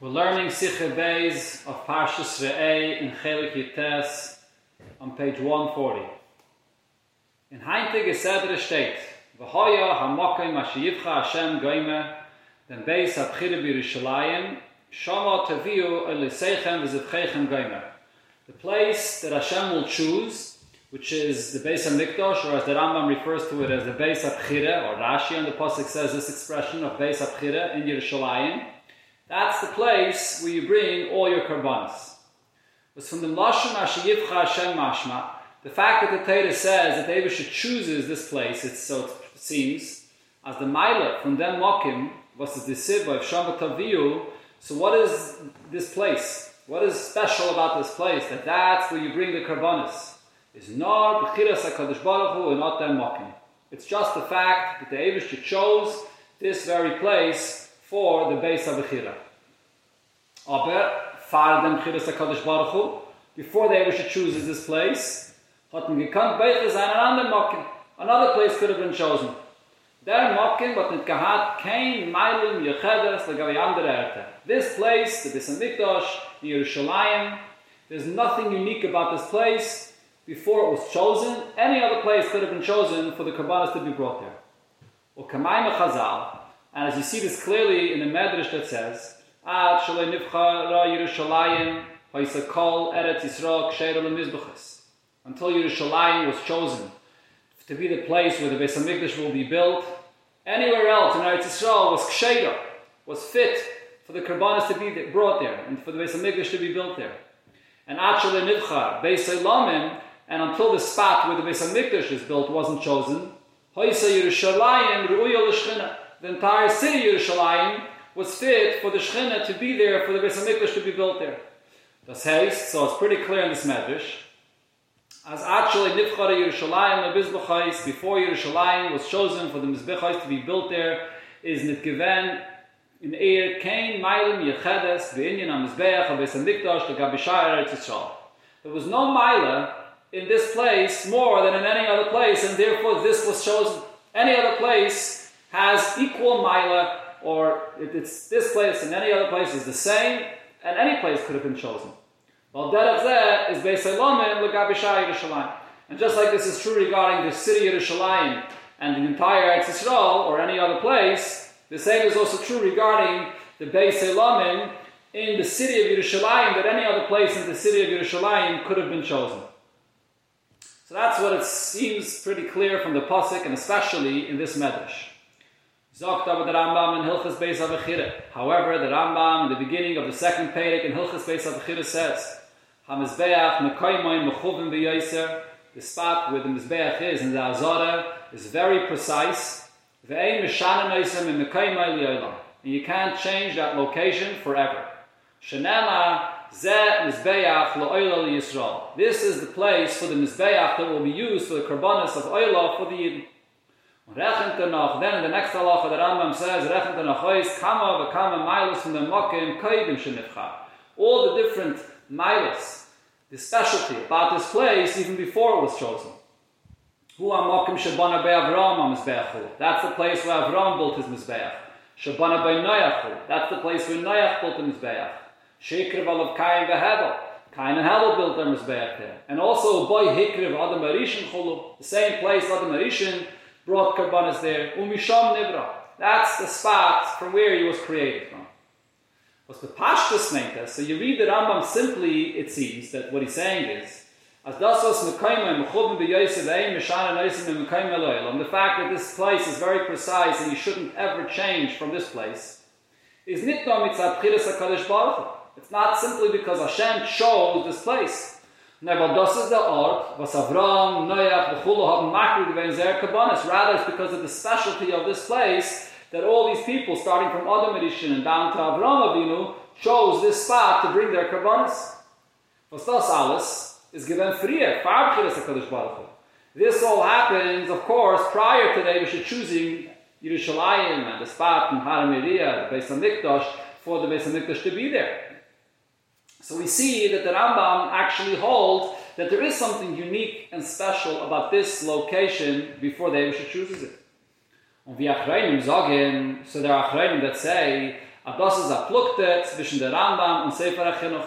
We're learning Sikha Beis of Parshas Re'eh in Chelik Yites on page 140. In Heintige Gesedre steht, V'hoya ha-mokai ma-shiyivcha Hashem goyme den Beis ha-bchire b'Yerushalayim shama taviu el-Seichem v'zivchechem goyme The place that Hashem will choose, which is the Beis HaMikdash, or as the Rambam refers to it as the Beis HaBchire, or Rashi on the Pasuk says this expression of Beis HaBchire in Yerushalayim, that's the place where you bring all your karbanos. But from the Lashon Ashiyivcha Hashem Mashma, the fact that the Torah says that David chooses this place, it's, so it seems, as the Maila from them Mokim, was the Sibba of Shabbat So what is this place? What is special about this place? That that's where you bring the karbanos. Is not b'chiras Hakadosh Baruch Hu and not them Mokim. It's just the fact that the chose this very place for the base of Bechira. Aber, far dem Chiris HaKadosh Baruch Hu, before they ever should choose this place, hat man gekannt, Beichel sein an anderen Mokken. Another place could have been chosen. Der Mokken, but nicht gehad, kein Meilim Yechedes, legavi andere Erte. This place, the Beis HaMikdash, the Yerushalayim, there's nothing unique about this place. Before it was chosen, any other place could have been chosen for the Kabbalah to be brought there. Or Kamayim Chazal, and as you see this clearly in the Medrash that says. Until Yerushalayim was chosen to be the place where the Beis HaMikdash will be built, anywhere else in Eretz Yisrael was ksheir, was fit for the karbanas to be brought there, and for the Beis HaMikdash to be built there. And Ad shalei Beis Elamim, and until the spot where the Beis HaMikdash is built wasn't chosen, Hoysa Yerushalayim ru'uya l'shchina the entire city Yerushalayim was fit for the Shechina to be there, for the Beis HaMikdash to be built there. Das heißt, so it's pretty clear in this Medrash, as actually Nifchara Yerushalayim Mizbachais, before Yerushalayim was chosen for the Mizbachais to be built there, is Nitgiven in Eir Kain Mailim Yechedes V'inyan HaMizbeach HaBeis HaMikdash L'Gabishai Eretz Yisrael. There was no Maila in this place more than in any other place, and therefore this was chosen. Any other place has equal mila, or it's this place and any other place is the same, and any place could have been chosen. Well, Derech is based on Yerushalayim. And just like this is true regarding the city of Yerushalayim and the entire Eretz Yisrael or any other place, the same is also true regarding the Beis Elamim in the city of Yerushalayim that any other place in the city of Yerushalayim could have been chosen. So that's what it seems pretty clear from the Pasuk and especially in this Medrash. Zogt aber der Rambam in Hilchas Beis HaVechire. However, the Rambam in the beginning of the second Perek in Hilchas Beis HaVechire says, HaMizbeach mekoymoy mechuvim v'yoyser The spot where the Mizbeach is in the Azara is very precise. Ve'ei mishanen oisem in mekoymoy li'olam. And you can't change that location forever. Shenema Zeh Mizbeach lo'oila Yisrael. This is the place for the Mizbeach that will be used for the karbanis of oila for the Yidden. Rechent er noch, then in the next halacha, the Rambam says, Rechent er noch ois, kama v'kama milas from the mokim koidim shenifcha. All the different milas, the specialty about this place even before it was chosen. Hu mokim shabana be Avram ha That's the place where Avram built his mizbeach. Shabana be Noyachu. That's the place where Noyach built his mizbeach. Shekrev alav Kain v'Hevel. Kain and Hevel built their mizbeach there. And also boy Hikrev Adam Arishin chulu. The same place Adam Arishin brought karbanas there. Umisham nivra. That's the spot from where he was created from. Was the pashtus menta. So you read the Rambam simply, it seems that what he's saying is, as dasos mekayma mechubim b'yosef ein mishana. The fact that this place is very precise and you shouldn't ever change from this place is nitno chiras baruch. It's not simply because Hashem chose this place. Na, weil das ist der Ort, was Avram, Noach, Bechulu haben makri gewesen, sehr. Rather, it's because of the specialty of this place that all these people, starting from Adam Erishin and down to Avram Avinu, chose this spot to bring their kabbanis. Was das alles is given frier, farbchiris HaKadosh Baruch Hu. This all happens, of course, prior to the choosing Yerushalayim and the spot in Har HaMiriah, the Beis HaMikdash, for the Beis HaMikdash to be there. So we see that the Rambam actually holds that there is something unique and special about this location before the Eibusha chooses it. Und wir Achreinim sagen, so there are Achreinim that say, a das is a plukte zwischen der Rambam und Sefer HaChinuch.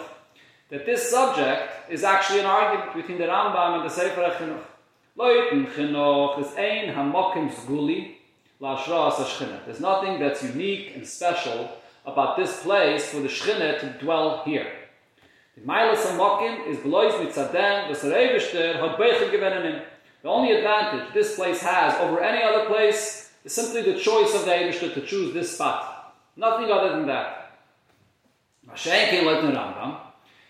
That this subject is actually an argument between the Rambam and the Sefer HaChinuch. Leuten Chinuch is ein hamokim zguli la shras ha There's nothing that's unique and special about this place for the Shechina to dwell here. The Mailas hamokim is belois the Serebishter had beichel gewinnen The only advantage this place has over any other place is simply the choice of the Eibishter to choose this spot. Nothing other than that. Mashenke leut nur Rambam,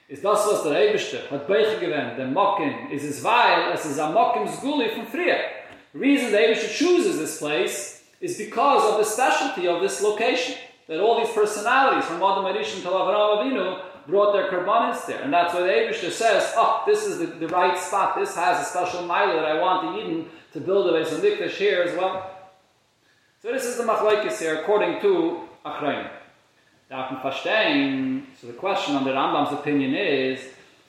ist das, was der Eibischte hat Beiche gewinnt, der Mokim, is es weil, es ist a Mokim Zguli from Friya. The reason the Eibischte chooses this place is because of the specialty of this location. That all these personalities, from Adam Arishan to Avraham Avinu, brought their karbanis there. And that's why the Eibishter says, oh, this is the, the right spot. This has a special mile that I want the Eden to build a Beis here as well. So this is the machlaikis here, according to Achrayim. So the question on the Rambam's opinion is,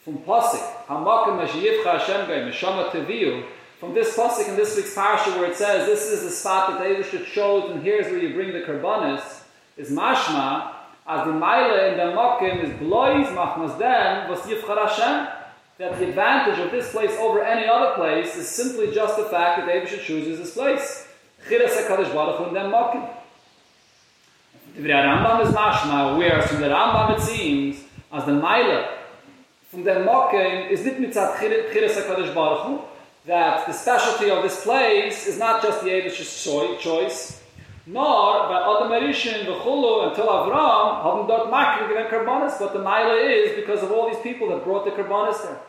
from Pasik, Hamakim Mashiyivcha Hashem Gai, Meshama from this Pasik in this week's parasha where it says, this is the spot that David should show, and here's where you bring the karbanis, is mashma, as the Meile in the Makim is blois machmas den, was Yivchar Hashem, that the advantage of this place over any other place is simply just the fact that David should choose this place. Chiras HaKadosh Baruch Hu the Makim. The Rambam is mashma, where from the Rambam it seems, as the Meile from the Mokim is not mitzat Chiris HaKadosh Baruch Hu, that the specialty of this place is not just the Abish's choice, nor by Adam Erishin, V'chulu, until Avram, haben dort makri given karbonis, but the Meile is because of all these people that brought the karbonis there.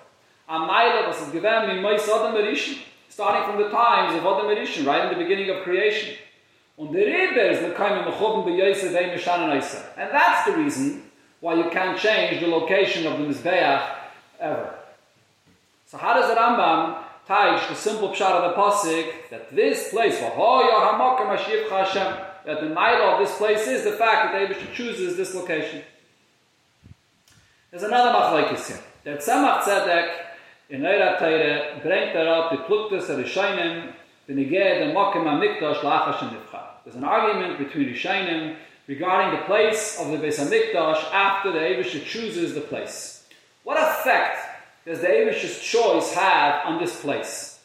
A Meile was given in Mois Adam Erishin, starting from the times of Adam Erishin, right in the beginning of creation. And that's the reason why you can't change the location of the Mizbeach ever. So how does the Rambam teach the simple pshat of the pasuk, that this place, Hashem, that the middle of this place is the fact that David chooses this location. There's another machlekes here. Der Tzemach Tzedek in Eira Teire bringt er up the Pluktes Erishanim v'nigeh the Mokim HaMikdash Lach Hashem. There's an argument between Rishonim regarding the place of the Beis Hamikdash after the Eivisha chooses the place. What effect does the Eivisha's choice have on this place?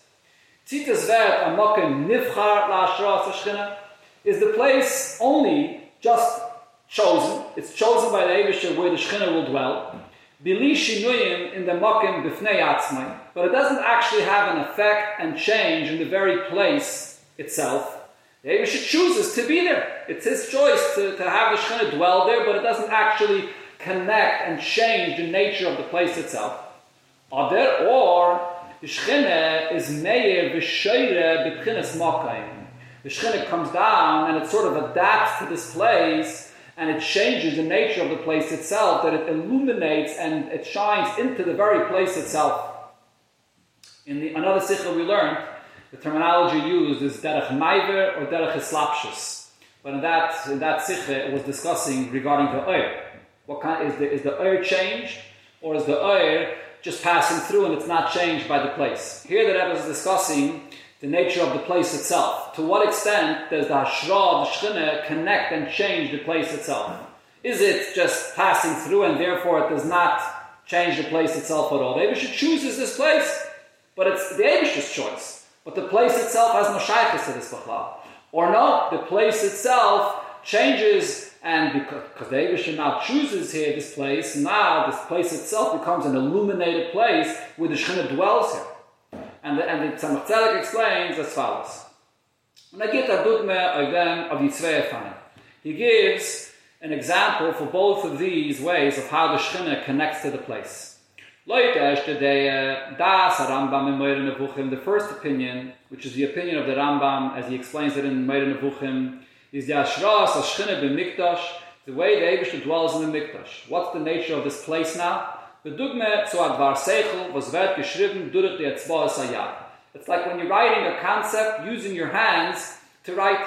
Tzitas Vert Amokim Nivchar La'ashra is the place only just chosen. It's chosen by the Eivisha where the Shechina will dwell. Bili Shinuyim in the Mokim Bifnei Atzmai, but it doesn't actually have an effect and change in the very place itself. The Abishah chooses to be there. It's his choice to, to have the Shekhinah dwell there, but it doesn't actually connect and change the nature of the place itself. Or the Shekhinah is meir v'sheire b'tchinas makayim. The Shekhinah comes down and it sort of adapts to this place and it changes the nature of the place itself, that it illuminates and it shines into the very place itself. In the, another sikha we learned, the terminology used is derech maiver or derech eslapshus. But in that, in that sikhe, it was discussing regarding the oir. What kind, is the, is the oir changed? Or is the oir just passing through and it's not changed by the place? Here the Rebbe is discussing the nature of the place itself. To what extent does the Hashra, the Shechina, connect and change the place itself? Is it just passing through and therefore it does not change the place itself at all? The Abishah chooses this place, but it's the Abishah's choice. But the place itself has no shaykhis to this bachlal. Or no, the place itself changes, and because, because the now chooses here this place, now this place itself becomes an illuminated place where the Shekhinah dwells here. And the, and the Tzemach Tzedek explains as follows. He gives an example for both of these ways of how the Shekhinah connects to the place. Uh, in the first opinion, which is the opinion of the Rambam as he explains it in Moreh Nevuchim, is the Ashras Ashchine b'Mikdash, the way the Eibush dwells in the Mikdash. What's the nature of this place now? The Dugme zu Advar Seichel was wird geschrieben durch die Etzboa Sayad. It's like when you're writing a concept using your hands to write.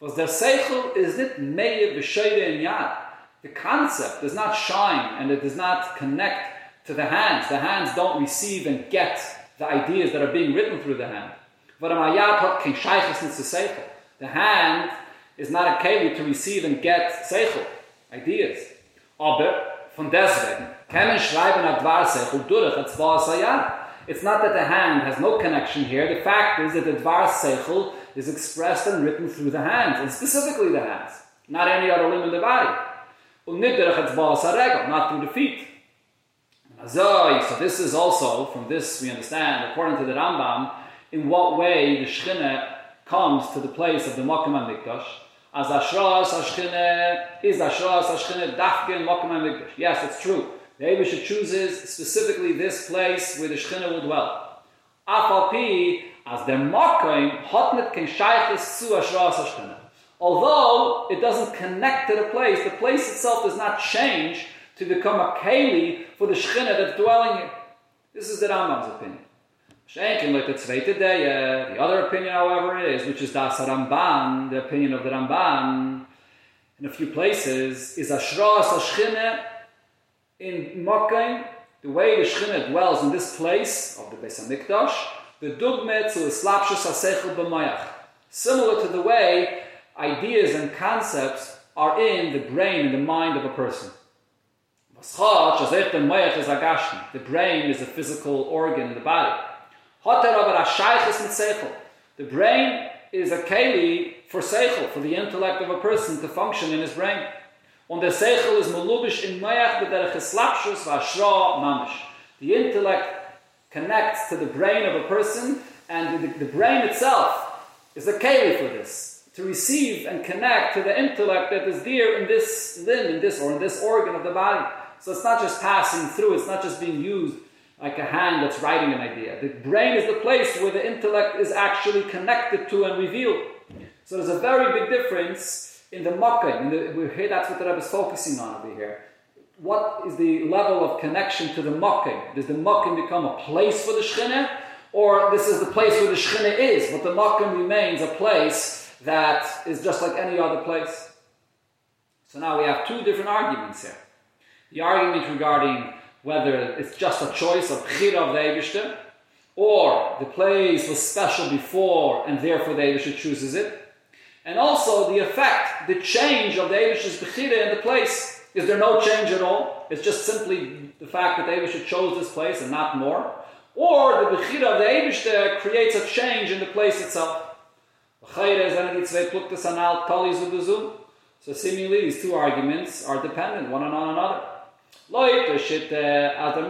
Was der Seichel is it Meir b'Sheire in Yad. The concept does not shine and it does not connect to the hands. The hands don't receive and get the ideas that are being written through the hand. The hand is not a keli to receive and get seichel. ideas. Aber von deswegen kann man schreiben at Dvar Seichel durch at Zvar Sayat. It's not that the hand has no connection here. The fact is that the Dvar Seichel is expressed and written through the hands, and specifically the hands, not any other limb in the body. Und nicht durch at Zvar Saregel, not through the feet. So, this is also, from this we understand, according to the Rambam, in what way the Shechina comes to the place of the Mokim HaMikdash, as Ashras HaShechina is Ashras HaShechina Dafkin Mokim HaMikdash. Yes, it's true. The Abisha chooses specifically this place where the Shechina will dwell. Afal as the Mokim Hotnet Ken Shaychis Su Ashras HaShechina. Although it doesn't connect to the place, the place itself does not change to become a keli for the Shechina that's dwelling here. This is the Rambam's opinion. Like the day, the other opinion, however, is, which is Das Ramban, the opinion of the Ramban, in a few places, is Ashras Ashchine in Mokkah, the way the Shechina dwells in this place of the Beis HaMikdash, the Dugme to Islapshus HaSechel B'mayach. Similar to the way ideas and concepts are in the brain and the mind of a person. The brain is a physical organ in the body. The brain is a keli for seichel, for the intellect of a person to function in his brain. Und der Seichel is melubish in mayach b'derech eslapshus v'ashra mamish. The intellect connects to the brain of a person, and the, the brain itself is a keli for this, to receive and connect to the intellect that is there in this limb, in this or in this organ of the body. So it's not just passing through, it's not just being used like a hand that's writing an idea. The brain is the place where the intellect is actually connected to and revealed. So there's a very big difference in the makkah. We hear that's what the Rebbe is focusing on over here. What is the level of connection to the makkah? Does the makkah become a place for the shechina, or this is the place where the shechina is, but the makkah remains a place that is just like any other place? So now we have two different arguments here the argument regarding whether it's just a choice of Chira of the Eibishter, or the place was special before and therefore the Eibishter chooses it. And also the effect, the change of the Eibishter's Bechira in the place. Is there no change at all? It's just simply the fact that the Eibishter chose this place and not more. Or the Bechira of the Eibishter creates a change in the place itself. So seemingly these two arguments are dependent one on another. Leute, äh, as der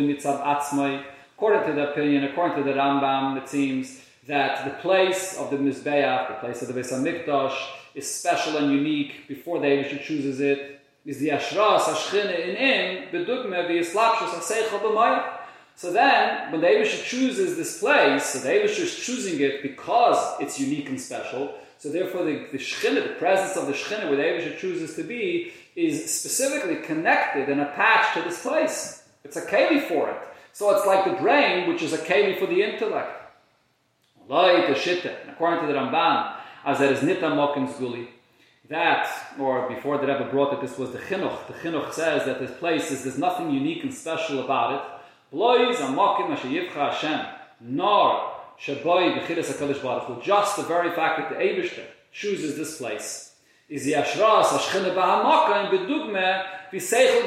Mitzav Atzmai. According to the opinion, according to the Rambam, it seems that the place of the Mizbeach, the place of the Beis HaMikdash, is special and unique before the Eivish chooses it. Is the Ashras, Ashchine in Im, Bedugme, the Islapshus, Aseichel B'mayah. So then, when the Eivish chooses this place, so the Eivish is choosing it because it's unique and special, so therefore the, the Shechina, the presence of the Shechina, where the Eivish chooses to be, is specifically connected and attached to this place. It's a keli for it. So it's like the brain, which is a keli for the intellect. According to the Ramban, as there is nita mokim zguli, that, or before the Rebbe brought it, this was the chinuch. The chinuch says that this place is there's nothing unique and special about it. Nor shaboy b'chidas hakadosh baruch. Just the very fact that the Eibushter chooses this place is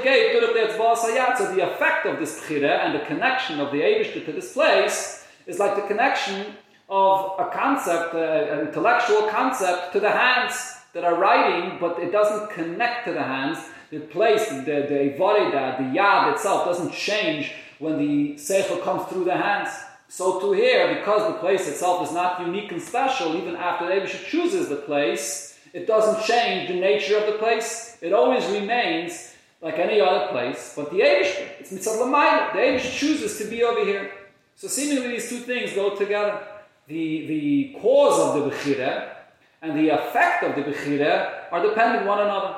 gate durch the etzbal sayat. So the effect of this bchira and the connection of the Eibushter to this place is like the connection of a concept, uh, an intellectual concept to the hands that are writing, but it doesn't connect to the hands. The place, the the the yad itself doesn't change when the seichel comes through the hands. So to here, because the place itself is not unique and special, even after the Eibushter chooses the place, it doesn't change the nature of the place. It always remains like any other place. But the Eish, it's mitzvah lamayla. The Eish chooses to be over here. So seemingly these two things go together. The, the cause of the Bechira and the effect of the Bechira are dependent one another.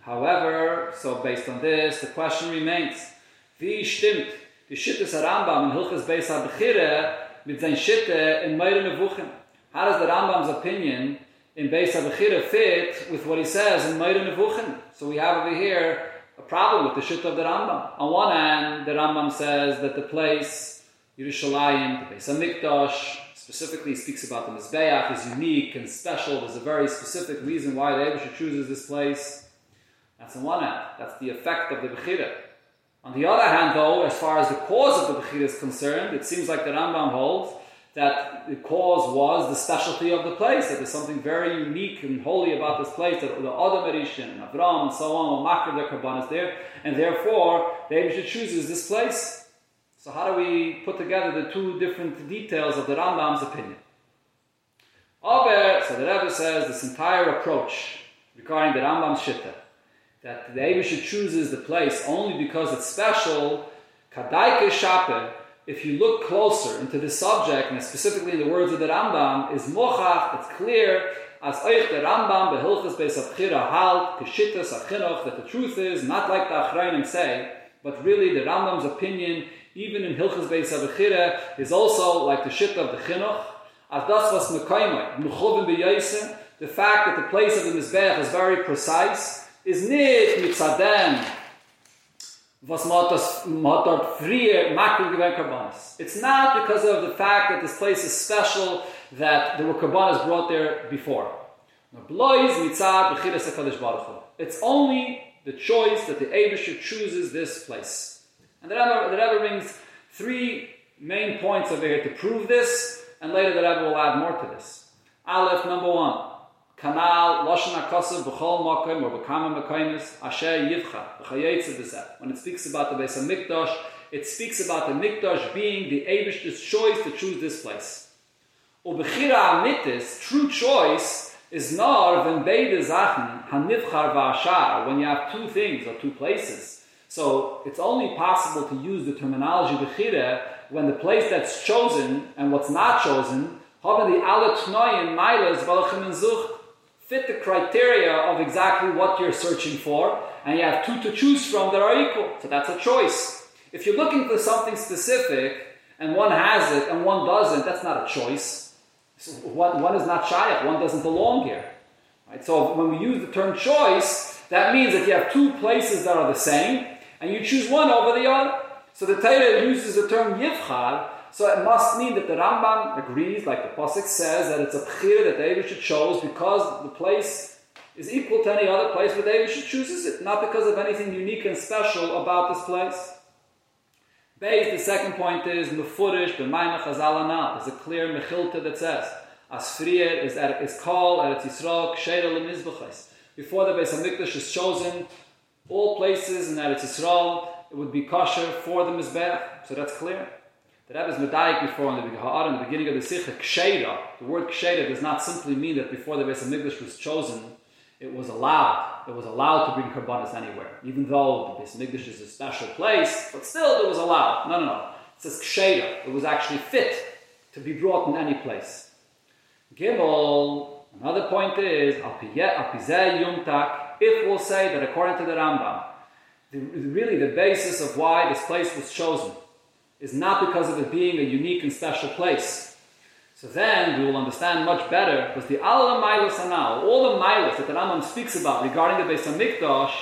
However, so based on this, the question remains, wie stimmt Rambam in Hilches Beis HaBechira mit sein Schitte in? How does the Rambam's opinion in Beis HaBechira fit with what he says in Moreh Nevuchim? So we have over here a problem with the shit of the Rambam. On one hand, the Rambam says that the place Yerushalayim, the Beis HaMikdash, specifically speaks about the Mizbeach is unique and special. There's a very specific reason why the Abishah chooses this place. That's on one hand. That's the effect of the Bechira. On the other hand, though, as far as the cause of the Bechira is concerned, it seems like the Rambam holds that the cause was the specialty of the place, that there's something very unique and holy about this place, that the Adam Erishin and Avram and so on will makar their karbanas there, and therefore the Abishah chooses this place. So how do we put together the two different details of the Rambam's opinion? Aber, so the Rebbe says, this entire approach regarding the Rambam's Shitta, that the Abishah chooses the place only because it's special, Kadaike Shape, if you look closer into the subject, and specifically in the words of the Rambam, is mochach, it's clear, as euch the Rambam behilchas beis abchira halt, geshitas achinoch, that the truth is, not like the Achrayim say, but really the Rambam's opinion even in Hilchas Beis Abechira, is also like the shit of the Chinuch. As das was Mechovim the fact that the place of the Mizbech is very precise, is nicht mitzadem, was man das man karbanas. It's not because of the fact that this place is special that there were karbanas brought there before. It's only the choice that the Abishur chooses this place. And the Rebbe, the Rebbe brings three main points over here to prove this, and later the Rebbe will add more to this. Aleph, number one. Kanal, Lashon HaKosav, B'chol Mokim, or B'kama Mekaimis, Asher Yivcha, B'chayetze. When it speaks about the Beis HaMikdash, it speaks about the Mikdash being the Abish's choice to choose this place. Ubechira Amitis, true choice, is nor when beide Sachen, Hanivchar V'ashar, when you have two things or two places. So it's only possible to use the terminology bechira when the place that's chosen and what's not chosen haben die alle tnoyen miles welchen zuch fit the criteria of exactly what you're searching for and you have two to choose from that are equal. So that's a choice. If you're looking for something specific and one has it and one doesn't that's not a choice. So one, one is not shy one doesn't belong here. Right? So when we use the term choice that means that you have two places that are the same and you choose one over the other. So the Torah uses the term yivchar, so it must mean that the Rambam agrees, like the Pasuk says, that it's a pchir that David should chose because the place is equal to any other place where David should chooses it, not because of anything unique and special about this place. Beis, the second point is mefurish b'mayma chazalana. There's a clear mechilta that says asfrier is at, is called at Yisrael ksheira lemizbachos. Before the Beis Hamikdash is chosen, all places in Eretz Yisrael, it would be kosher for the Mizbech, so that's clear. The Rebbe is medayik before in the, in the beginning of the Sikha, Ksheira. The word Ksheira does not simply mean that before the Beis HaMikdash was chosen, it was allowed. It was allowed to bring karbanas anywhere, even though the Beis HaMikdash is a special place, but still it was allowed. No, no, no. It says Ksheira. It was actually fit to be brought in any place. Gimel, another point is, if we'll say that according to the Rambam, the, really the basis of why this place was chosen is not because of it being a unique and special place. So then we will understand much better because the Allah Milas Anal, all the Milas that the Rambam speaks about regarding the Beis HaMikdash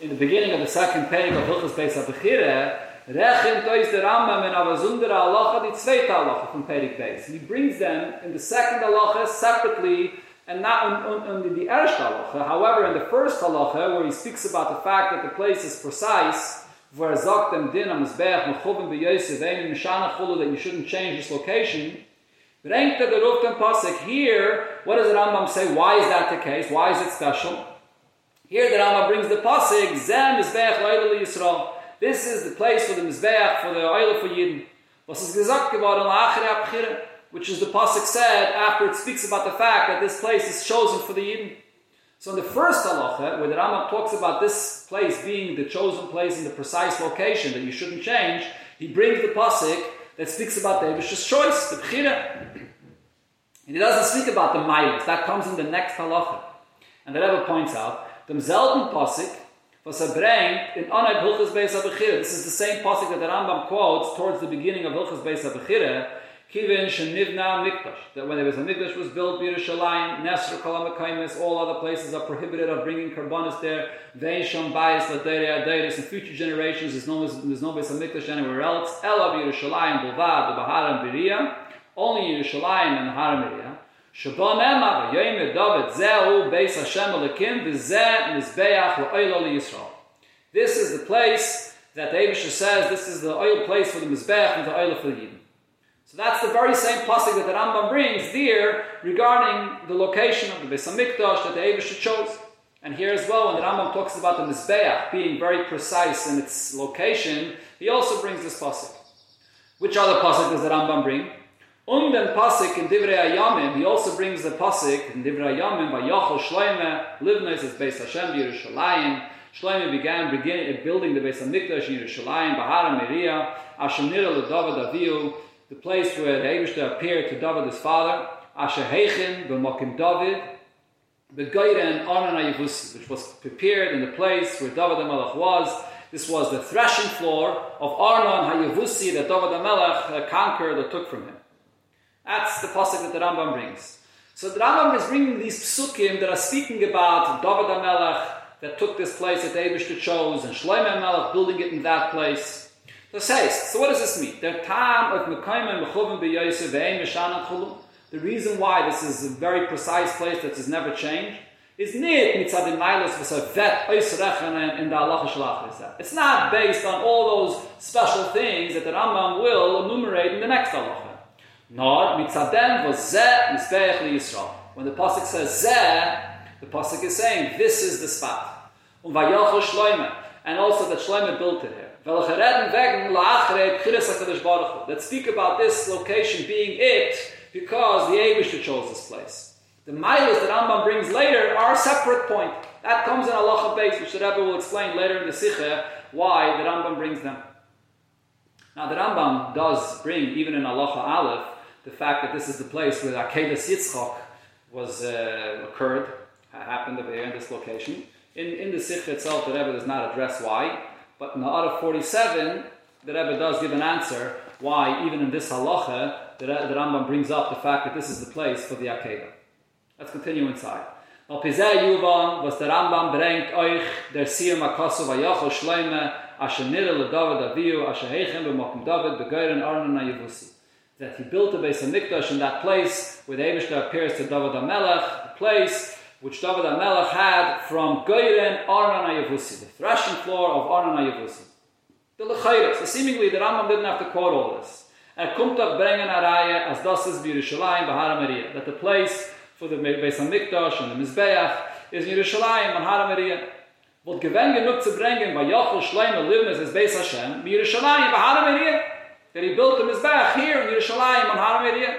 in the beginning of the second page of Hilchas Beis HaBechireh, Rechem tois the Rambam in Avazundera Halacha, the Tzveita Halacha from Perik Beis. He brings them in the second Halacha separately and not on the Eresh halacha. However, in the first halacha, where he speaks about the fact that the place is precise, where din that you shouldn't change this location. Pasuk here. What does the Rambam say? Why is that the case? Why is it special? Here the Rambam brings the pasuk zem. This is the place for the mizbech for the oil for Yidden. Was is which is the pasuk said after it speaks about the fact that this place is chosen for the Yidden. So in the first halacha, where the Rambam talks about this place being the chosen place in the precise location that you shouldn't change, he brings the pasuk that speaks about the Abish's choice, the bchira. And he doesn't speak about the miles. That comes in the next halacha. And the Rebbe points out, the selben pasuk was er bringt in Anad Hilchas Beis. This is the same pasuk that the Rambam quotes towards the beginning of Hilchas Beis HaBechira, Kivin Shenivna Mikdash, that when there was a Mikdash was built, Yerushalayim, Nesr Kalamakaimis, all other places are prohibited of bringing karbanis there. Veisham Bayis Ladere Adairis, in future generations, there's no, there's no Beis Mikdash anywhere else. Elav Yerushalayim, Bulvad, the Bahara and Biriya, only Yerushalayim and Bahara and Biriya. Yoyim David, Zehu, Beis Hashem Alekim, Vizeh, Mizbeach, La'oilo Yisrael. This is the place that the Abisha says, this is the oil place for the Mizbeach and the oil for the Yidden. So that's the very same pasuk that the Rambam brings there regarding the location of the Beis Hamikdash that the Eibush chose. And here as well, when the Rambam talks about the Mizbeach being very precise in its location, he also brings this pasuk. Which other pasuk does the Rambam bring? Um den pasuk in Divrei Ayamim, he also brings the pasuk in Divrei Ayamim by Yachol Shloime, Livnes is Beis Hashem Yerushalayim. Shloime began beginning, building the Beis Hamikdash in Yerushalayim, Bahara Miriah, Asher Nira L'David Aviu, the place where the Eibishter appeared to David his father, Asher Heichin, B'mokim David, the Gairen Arnon Ayevusi, which was prepared in the place where David the Melech was. This was the threshing floor of Arnon Hayevusi that David the Melech conquered or took from him. That's the pasuk that the Rambam brings. So the Rambam is bringing these psukim that are speaking about David the Melech that took this place that the Eibishter chose, and Shlomo Melech building it in that place. So says, so what does this mean? The time of Mekayim and Mechuvim b'Yosef ve'ein Mishan Chulum. The reason why this is a very precise place that has never changed is nit mitzadim mailos v'savet oisrechen in the Allah shalach It's not based on all those special things that the Rambam will enumerate in the next halacha. Nor mitzadem v'zeh misbeich Yisrael. When the pasuk says zeh, the pasuk is saying this is the spot. And also that Shloime built it here. Let's speak about this location being it because the Abishah chose this place. The milas that Rambam brings later are a separate point. That comes in Allah base, which the Rebbe will explain later in the Sikha why the Rambam brings them. Now the Rambam does bring, even in Allah Aleph, the fact that this is the place where Akedah Yitzchak was uh, occurred, happened over here in this location. In, in the Sikha itself, the Rebbe does not address why. But in the of 47, the Rebbe does give an answer why, even in this halacha, the, the Rambam brings up the fact that this is the place for the Akedah. Let's continue inside. Was the Rambam euch der Vayochel Shleime asher nire le David Aviyu asher heichem David Arnon Yevusi. That he built a base of Mikdash in that place where the Eibishter appears to David HaMelech, the place which David HaMelech had from Goyren Arnon Ayavusi, the threshing floor of Arnon Ayavusi. The Lechayres, so seemingly the Rambam didn't have to quote all this. Kumtach brengen araya as das Yerushalayim Bahara Maria, that the place for the Beis HaMikdash and the Mizbeach is Yerushalayim Bahara Maria. What gewen genug zu bringen, bei Yochel Shleim Livnes is Beis Hashem, Yerushalayim Bahara Maria, that he built the Mizbeach here in Yerushalayim Bahara Maria.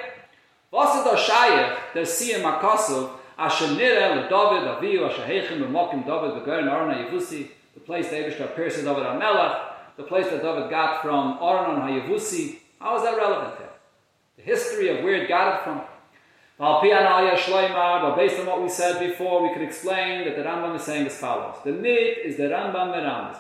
Was ist das Shayach, der Siyam HaKosov, Asher nira David aviu asher heichim b'mokim David b'goyin Aron HaYevusi, the place the Abishtar appears to David HaMelech, the place that David got from Aron HaYevusi. How is that relevant here? The history of where it got it from. But based on what we said before, we could explain that the Rambam is saying as follows. The nit is the Rambam Meramis.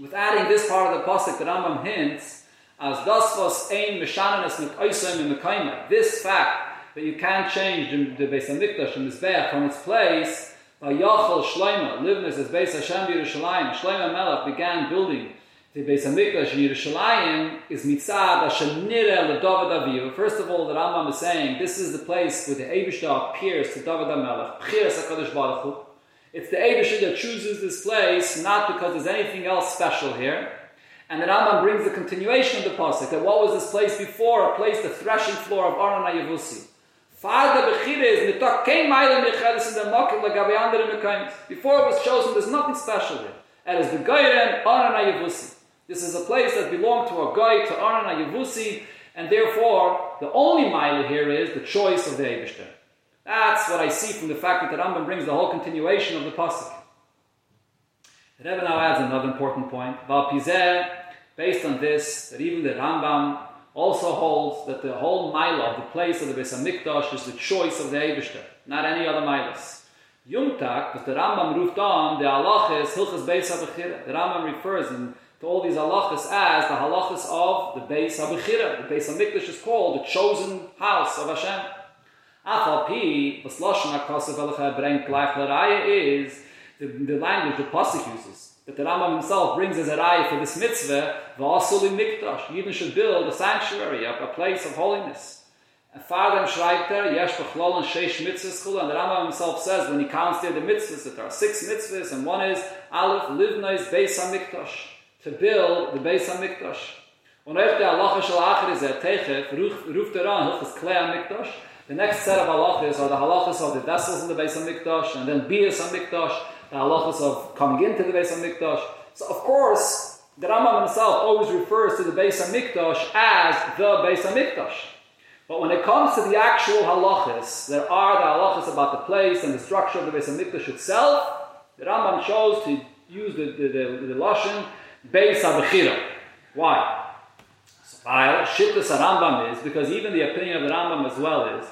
With adding this part of the pasuk, the Rambam hints as das was ein mishanenes mit oisem in This fact that you can't change the, Beis Hamikdash and Mizbeach from its place. By Yachal Shloima, Livnes as Beis Hashem Yerushalayim, Shloima Melech began building the Beis Hamikdash in Yerushalayim is mitzad Hashanire LeDavid Aviv. First of all, the Rambam is saying this is the place where the Eibushter appears to David HaMelech, Bchiras HaKadosh Baruch Hu. It's the Eibushter that chooses this place, not because there's anything else special here. And the Rambam brings the continuation of the pasuk that what was this place before? A place, the threshing floor of Aron Yavusi. Bechire kein Meile in andere Mekaims. Before it was chosen, there's nothing special here. It er is the Goyren Arana Yevusi. This is a place that belonged to a guy, to Arana Yevusi, and therefore, the only Meile here is the choice of the Eibishter. That's what I see from the fact that the Rambam brings the whole continuation of the Pasuk. The Rebbe now adds another important point. Val based on this, that even the Rambam also holds that the whole mila, the place of the Beis Hamikdash, is the choice of the Eibishter, not any other milas. Yumtak, because the Rambam roofed on, the Allah is Hilchas Beis HaBechira. The Rambam refers in to all these halachas as the halachas of the Beis HaBechira. The Beis HaMikdash is called the chosen house of Hashem. Afal Pi, was Lashon HaKosav Elecha gleich l'raya is the, the language the Pasuk uses. That the Rambam himself brings as a for this mitzvah, v'asul in Mikdash. Yidden should build a sanctuary, a, place of holiness. And Father schreibt er, yesh b'chlol and sheish mitzvahs chul, and the Rambam himself says, when he counts there the mitzvahs, that there are six mitzvahs, and one is, Aleph, livnois, beis ha-mikdash to build the Beis HaMikdash. Und if the halacha shel acher is a techef, ruft er an, hilchas klei HaMikdash, the next set of halachas are the halachas of the vessels in the Beis HaMikdash, and then Bias HaMikdash, the halachas of coming into the Beis HaMikdash. So of course, the Rambam himself always refers to the Beis HaMikdash as the Beis HaMikdash. But when it comes to the actual halachas, there are the halachas about the place and the structure of the Beis HaMikdash itself. The Rambam chose to use the, the, the, the Lashon Beis HaBechira. Why? While Shittas Rambam is, because even the opinion of the Rambam as well is,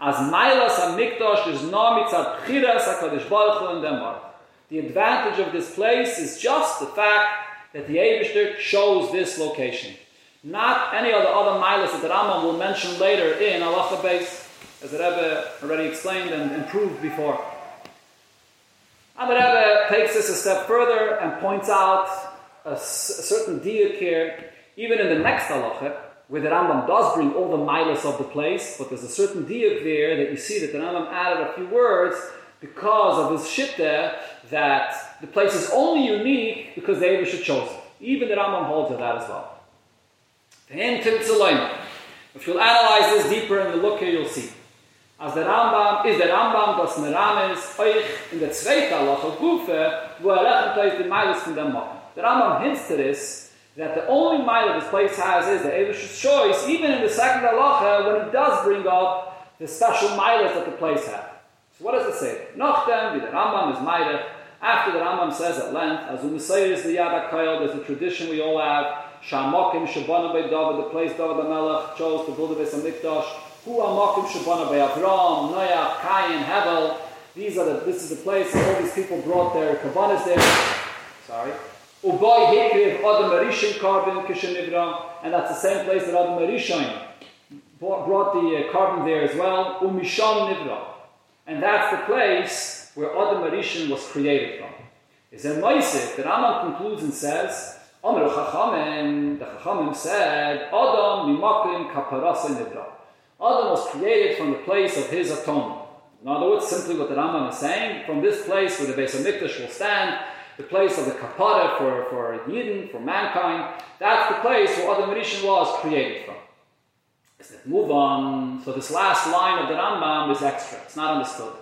as Mailas HaMikdash is no mitzad Bchiras HaKadosh Baruch Hu and Demar. The advantage of this place is just the fact that the Eibishter chose this location. Not any of the other milas that the Rambam will mention later in Halacha Beis, as the Rebbe already explained and improved before. And the Rebbe takes this a step further and points out a, certain diak here, even in the next halacha, where the Rambam does bring all the milas of the place, but there's a certain diak there that you see that the Rambam added a few words because of his shitta that the place is only unique because the Abish chose it. Even the Rambam holds of that as well. If you'll analyze this deeper and you look here, you'll see. As the Rambam, is the Rambam das Merames euch in der zweite Halacha Gufe, wo er rechnet euch die Meiles von dem. The Rambam hints to this, that the only mile this place has is the Avish's choice, even in the second halacha, when it does bring up the special milas that the place has. What does it say? Nachtem, the Rambam is Maida. After the Rambam says at length, as Umasayir is the Yad there's a tradition we all have, Shamokim Shabana by David, the place David the Melech chose to build a Beis HaMikdash, Hu Amokim Shabana by Avram, Noach, Cain, Hevel, these are the, this is the place all these people brought their kavanas there. Sorry. Uboy Hikriv Adam Arishin carbon Kishanivra, and that's the same place that Adam Arishin brought the uh, carbon there as well, Umisham Nivra. And that's the place where Adam Arishin was created from. Is in Maisif, the Rambam concludes and says, Amr Chachamim, the Chachamim said, Adam Mimakim Kaparasa Nivra. Adam was created from the place of his atonement. In other words, simply what the Rambam is saying, from this place where the Beis HaMikdash will stand, the place of the kapara for, for Yidden, for mankind. That's the place where Adam Rishon was created from. Move on. So this last line of the Rambam is extra. It's not understood.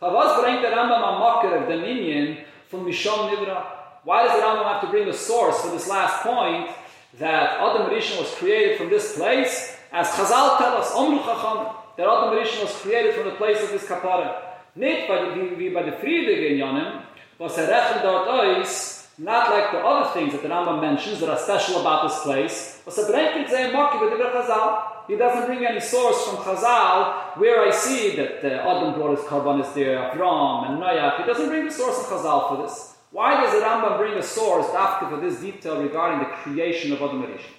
Was bringt Rambam am Mocker of dominion from Mishon Nivra? Why does the Rambam have to bring a source for this last point that Adam Rishon was created from this place? As Chazal tell us, Omru Chacham, that Adam Rishon was created from the place of this kapara. Nicht by the, the Friede in Yonim, was er rechnet dort ois, not like the other things that the Rambam mentions that are special about this place, the. He doesn't bring any source from Chazal where I see that uh, Adam brought his karbanis there, Avram and Noach. He doesn't bring the source of Chazal for this. Why does the Rambam bring a source after for this detail regarding the creation of Adam Rishon?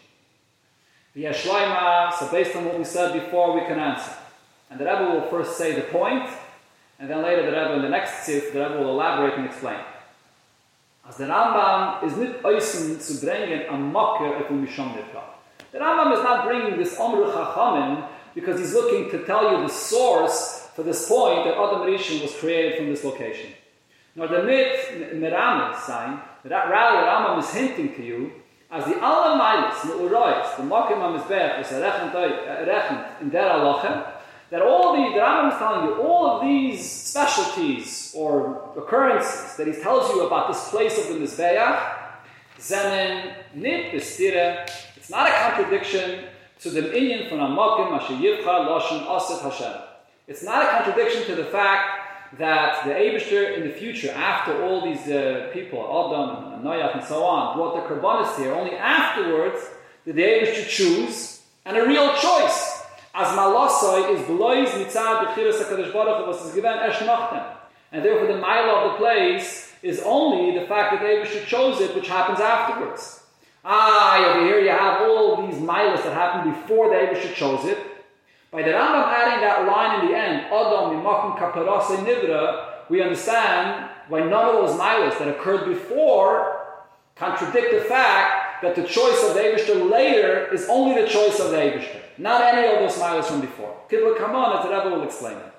The so based on what we said before, we can answer. And the Rebbe will first say the point, and then later the Rebbe in the next sif, the Rebbe will elaborate and explain. As the Rambam is not oisen zu bringen am Mokker if we mishon The Rambam is not bringing this Omru Chachamim because he's looking to tell you the source for this point that Adam Rishon was created from this location. Nor the mit Meramis sign, that rather the Rambam is hinting to you as the Allah Milas, the Urois, the Mokim HaMizbech, was a rechent in uh, der Alochem, that all the, the Rambam is telling you, all of these specialties or occurrences that he tells you about this place of the Mizbeach, nit bestire, it's not a contradiction to the inyan from Amakim Asher Yivcha Loshen Aset Hashem. It's not a contradiction to the fact that the Abishter in the future, after all these uh, people, Adam and Noach and so on, brought the Karbanis here, only afterwards did the Abishter choose, and a real choice as malasai is blois mitzad b'chiras HaKadosh Baruch was given esh nachtem. And therefore the mile of the place is only the fact that Abishur chose it, which happens afterwards. Ah, over here you have all these milas that happened before the Abishah chose it. By the Rambam adding that line in the end, Adam mimakum kaparase nivra, we understand why none of those milas that occurred before contradict the fact that the choice of the Abishah later is only the choice of the not any of those milas from before. Kidva on, as the Rebbe will explain it.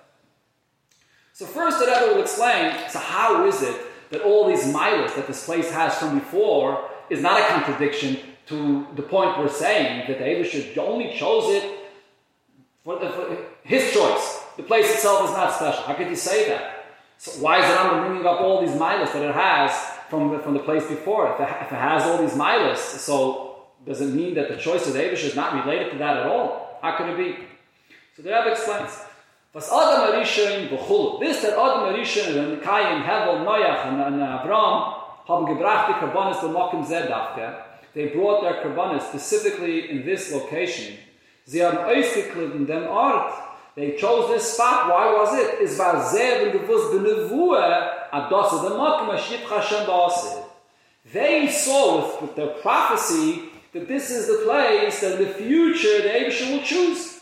So first the Rebbe will explain, so how is it that all these milas that this place has from before is not a contradiction to the point we're saying that the Abishah only chose it for, the, for, his choice. The place itself is not special. How could you say that? So why is it Rambam bringing up all these milas that it has from the, from the place before? If it, if it has all these milas, so does it mean that the choice of the Abishah is not related to that at all? How could it be? So the Rebbe explains. This that Adam Arishan and Kayin, Hevel, Noach and, and Abraham haben gebracht die Karbonis l'mokim zedavke. They brought their Karbonis specifically in this location. Sie haben ausgeklippen dem Ort. They chose this spot. Why was it? Es war sehr und gewusst benevue adosse dem mokim ashit Hashem ba'aseh. They saw with, with their prophecy that this is the place that in the future the Abishah will choose.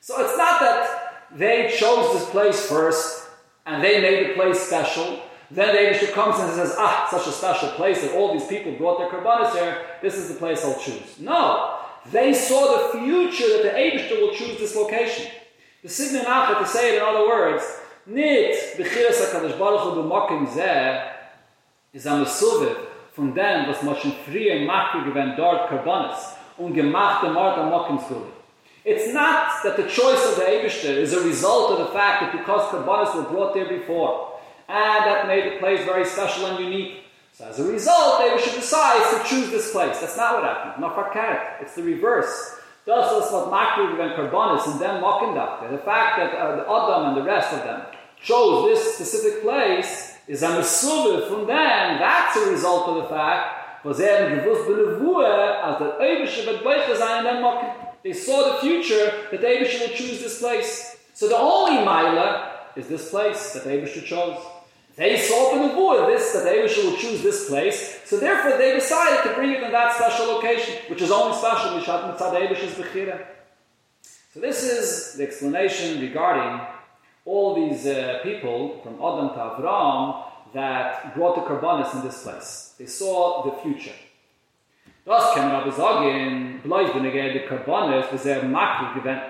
So it's not that they chose this place first, and they made the place special. Then the Abishah comes and says, ah, such a special place that all these people brought their karbanis here, this is the place I'll choose. No, they saw the future that the Abishah will choose this location. The Sidney Nachat, to say it in other words, nit b'chiras HaKadosh Baruch Hu b'mokim zeh, is Mesuviv, von dem, was man schon früher makri gewinnt dort karbanis, und gemacht dem Ort am It's not that the choice of the Abishter is a result of the fact that because Kabbalas were brought there before, and that made the place very special and unique. So as a result, the Abishter decides to choose this place. That's not what happened. Not for It's the reverse. Thus, what Makriv and Karbonis and then Mokindakta. The fact that uh, Adam and the rest of them chose this specific place is a mesuve from them. That's a result of the fact was er gewusst benevue, als der Eibische wird beiche sein in dem. They saw the future that the Abishah will choose this place. So the only Maila is this place that the Abishah chose. They saw the boy this that the Abishah will choose this place. So therefore they decided to bring it in that special location, which is only special Mishat Mitzad Bechira. So this is the explanation regarding all these uh, people from Adam to Avram that brought the Karbanis in this place. They saw the future. Man aber sagen, bleib bin ich die Karbonis, was er makri gewinnt.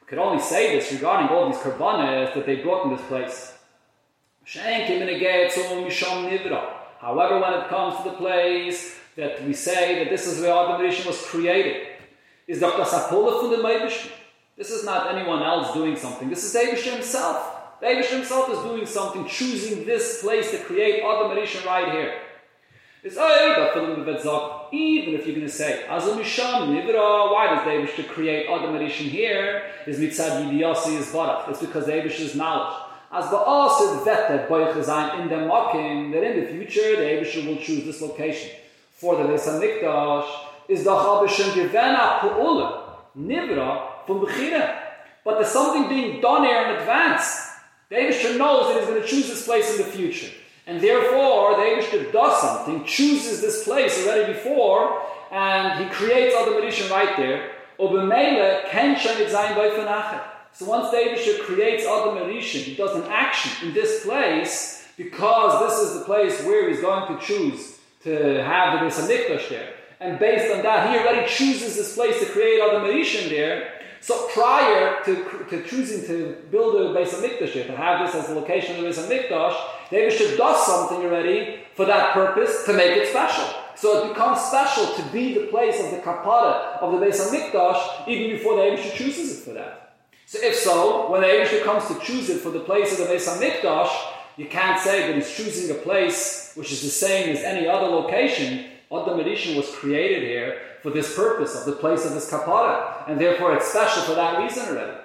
We could only say this regarding all these Karbonis that they brought in this place. However, when it comes to the place that we say that this is where Adam Rishon was created, is das Apollo von dem Eibishter. This is not anyone else doing something. This is David himself. David himself is doing something, choosing this place to create Adam Rishon right here. It's oh, even if you're going to say Azam Misham Nivra, why does David to create Adam Rishon here? Is mitzad Yidiyasi is Barach. It's because David's knowledge. As the Asid Vete Boich in the mocking that in the future the Abishah will choose this location for the Beis Hamikdash is the Chabishim Givena Pu'ula Nivra from Bechira. But there's something being done here in advance. The Abishah knows that he's going to choose this place in the future. And therefore, the Abishter does something, chooses this place already before, and he creates Adam Rishon right there. So once the Abishter creates Adam Rishon, he does an action in this place, because this is the place where he's going to choose to have the Beis there. And based on that, he already chooses this place to create Adam Rishon there. So prior to, to choosing to build a Beis HaMikdash here, to have this as the location of the Beis HaMikdash, the Abishah does something already for that purpose to make it special. So it becomes special to be the place of the kapara of the base of HaMikdash even before the Abishah chooses it for that. So if so, when the Abishah comes to choose it for the place of the base of HaMikdash, you can't say that he's choosing a place which is the same as any other location. Adam Rishon was created here for this purpose of the place of this kapara, and therefore it's special for that reason already.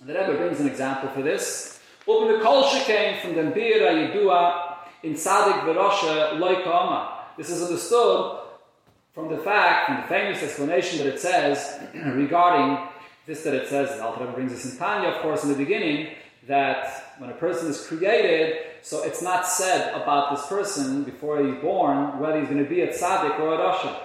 And the Rebbe brings an example for this. Open the kol came from the Bira Yedua in Sadik Verosha Loikama. This is understood from the fact, from the famous explanation that it says regarding this that it says, and Alter brings this in Tanya, of course, in the beginning, that when a person is created, so it's not said about this person before he's born whether he's going to be a tzaddik or a rasha.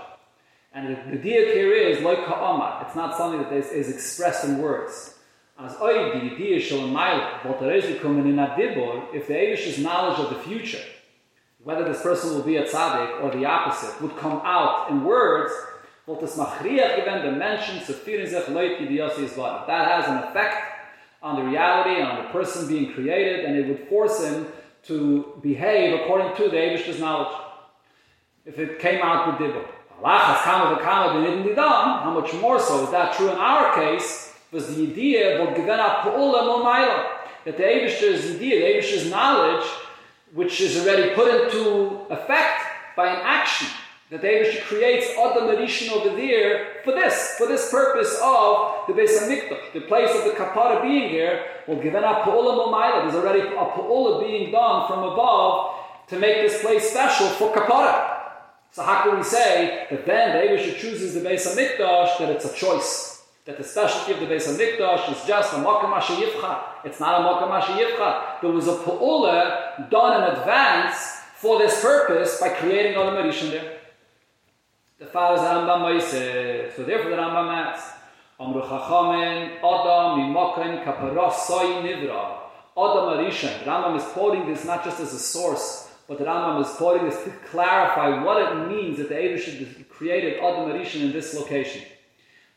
And the, the here is like ka'amar. It's not something that is, is expressed in words. As but there is coming in a dibor, if the Abish's knowledge of the future, whether this person will be a tzaddik or the opposite, would come out in words, That has an effect on the reality and on the person being created, and it would force him to behave according to the Abish's knowledge. If it came out with dibur. How much more so is that true in our case? Was the idea of that the Abish's idea, the Abish's knowledge, which is already put into effect by an action, that the Abish creates Adam Rishon over there for this, for this purpose of the Beis Hamikdash, the place of the Kapara being here. Well, given up Pa'ula Momaila, there's already a Pa'ula being done from above to make this place special for Kapara. So how can we say that then the Abisha chooses the Beis Hamikdash, that it's a choice? That the specialty of the Beis Hamikdash is just a Makam Yivcha. It's not a Makam Yivcha. There was a Pu'ula done in advance for this purpose by creating Adam Rishon there. The father's Rambam Moise. So therefore the Rambam asks, Amru Chachamen, Adam, Mimokan, Soy, Nivra. Adam Rishon. Rambam is quoting this not just as a source but the Rambam is quoting this to clarify what it means that the Eibush created Adam Arishan in this location.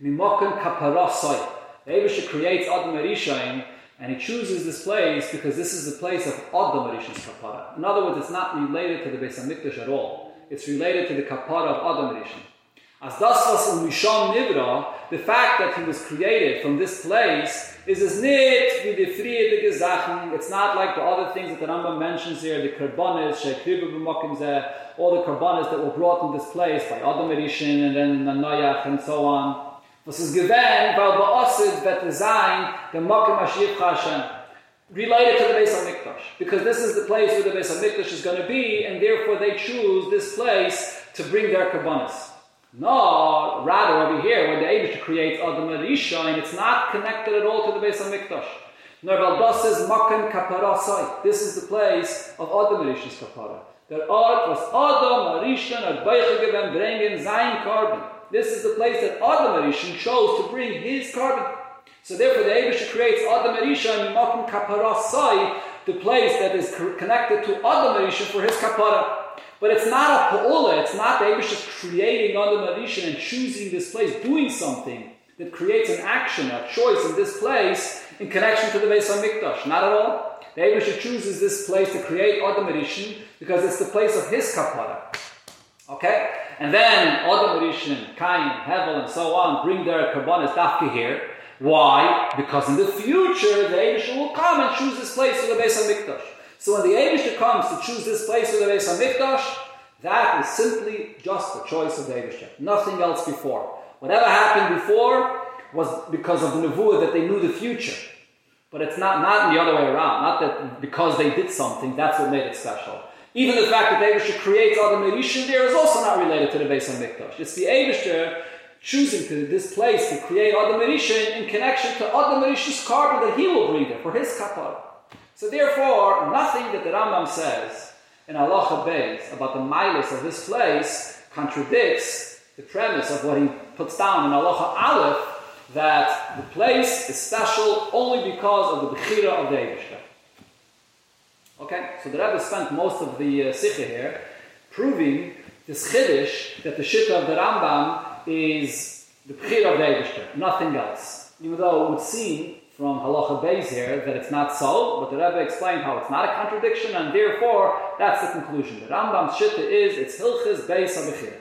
Mimokan kaparasai. The Eibush creates Adam Arishan and he chooses this place because this is the place of Adam Arishan's kapara. In other words, it's not related to the Beis Hamikdash at all. It's related to the kapara of Adam Arishan. As das was in Misham Nivra, the fact that he was created from this place is as nit wie die friedige Sachen. It's not like the other things that the Rambam mentions here, the karbonis, shekribu zeh, all the karbonis that were brought in this place by Adam Erishin and then Noach and so on. Was is given, weil ba'osid bet design the mokim Mashiach Hashem related to the Beis HaMikdash. Because this is the place where the Beis HaMikdash is going to be, and therefore they choose this place to bring their karbonis. No, rather over here, when the Abish creates Adam Arisha, and it's not connected at all to the Beis Hamikdash. Nervaldos says Makan Kaparasai. This is the place of Adam Arisha's Kapara. Der Ort was Adam Arishan at Beichegeben bringing sein carbon. This is the place that Adam Arishan chose to bring his carbon. So therefore, the Abish creates Adam Arisha and Makan Kaparasai, the place that is connected to Adam Arisha for his Kapara. But it's not a pa'ula, it's not the Abish creating under Marishan and choosing this place, doing something that creates an action, a choice in this place in connection to the Beis HaMikdash. Not at all. The Abish chooses this place to create Adam Marishan because it's the place of his kapara. Okay? And then Adam Marishan, Cain, Hevel, and so on bring their karbanis dafki here. Why? Because in the future, the Abish will come and choose this place for the Beis HaMikdash. So when the Abishter comes to choose this place for the Beis Hamikdash, that is simply just the choice of the Abishter. Nothing else before. Whatever happened before was because of the nevuah that they knew the future. But it's not, not the other way around. Not that because they did something, that's what made it special. Even the fact that the Abishter creates Adam Erishin there is also not related to the Beis Hamikdash. It's the Abishter choosing to this place to create Adam Erishin in connection to Adam Erishin's carbon that he will bring there for his kapara. So therefore, nothing that the Rambam says in Allah Beis about the milas of this place contradicts the premise of what he puts down in Allah Aleph that the place is special only because of the Bechira of the Eibishter. Okay, so the Rebbe spent most of the uh, Sikha here proving this Chiddush that the Shitta of the Rambam is the Bechira of the Eibishter, nothing else. Even though it would seem from Halacha Beis here that it's not so, but the Rebbe explained how it's not a contradiction, and therefore that's the conclusion. The Rambam's Shitta is it's Hilchis Beis HaBechir.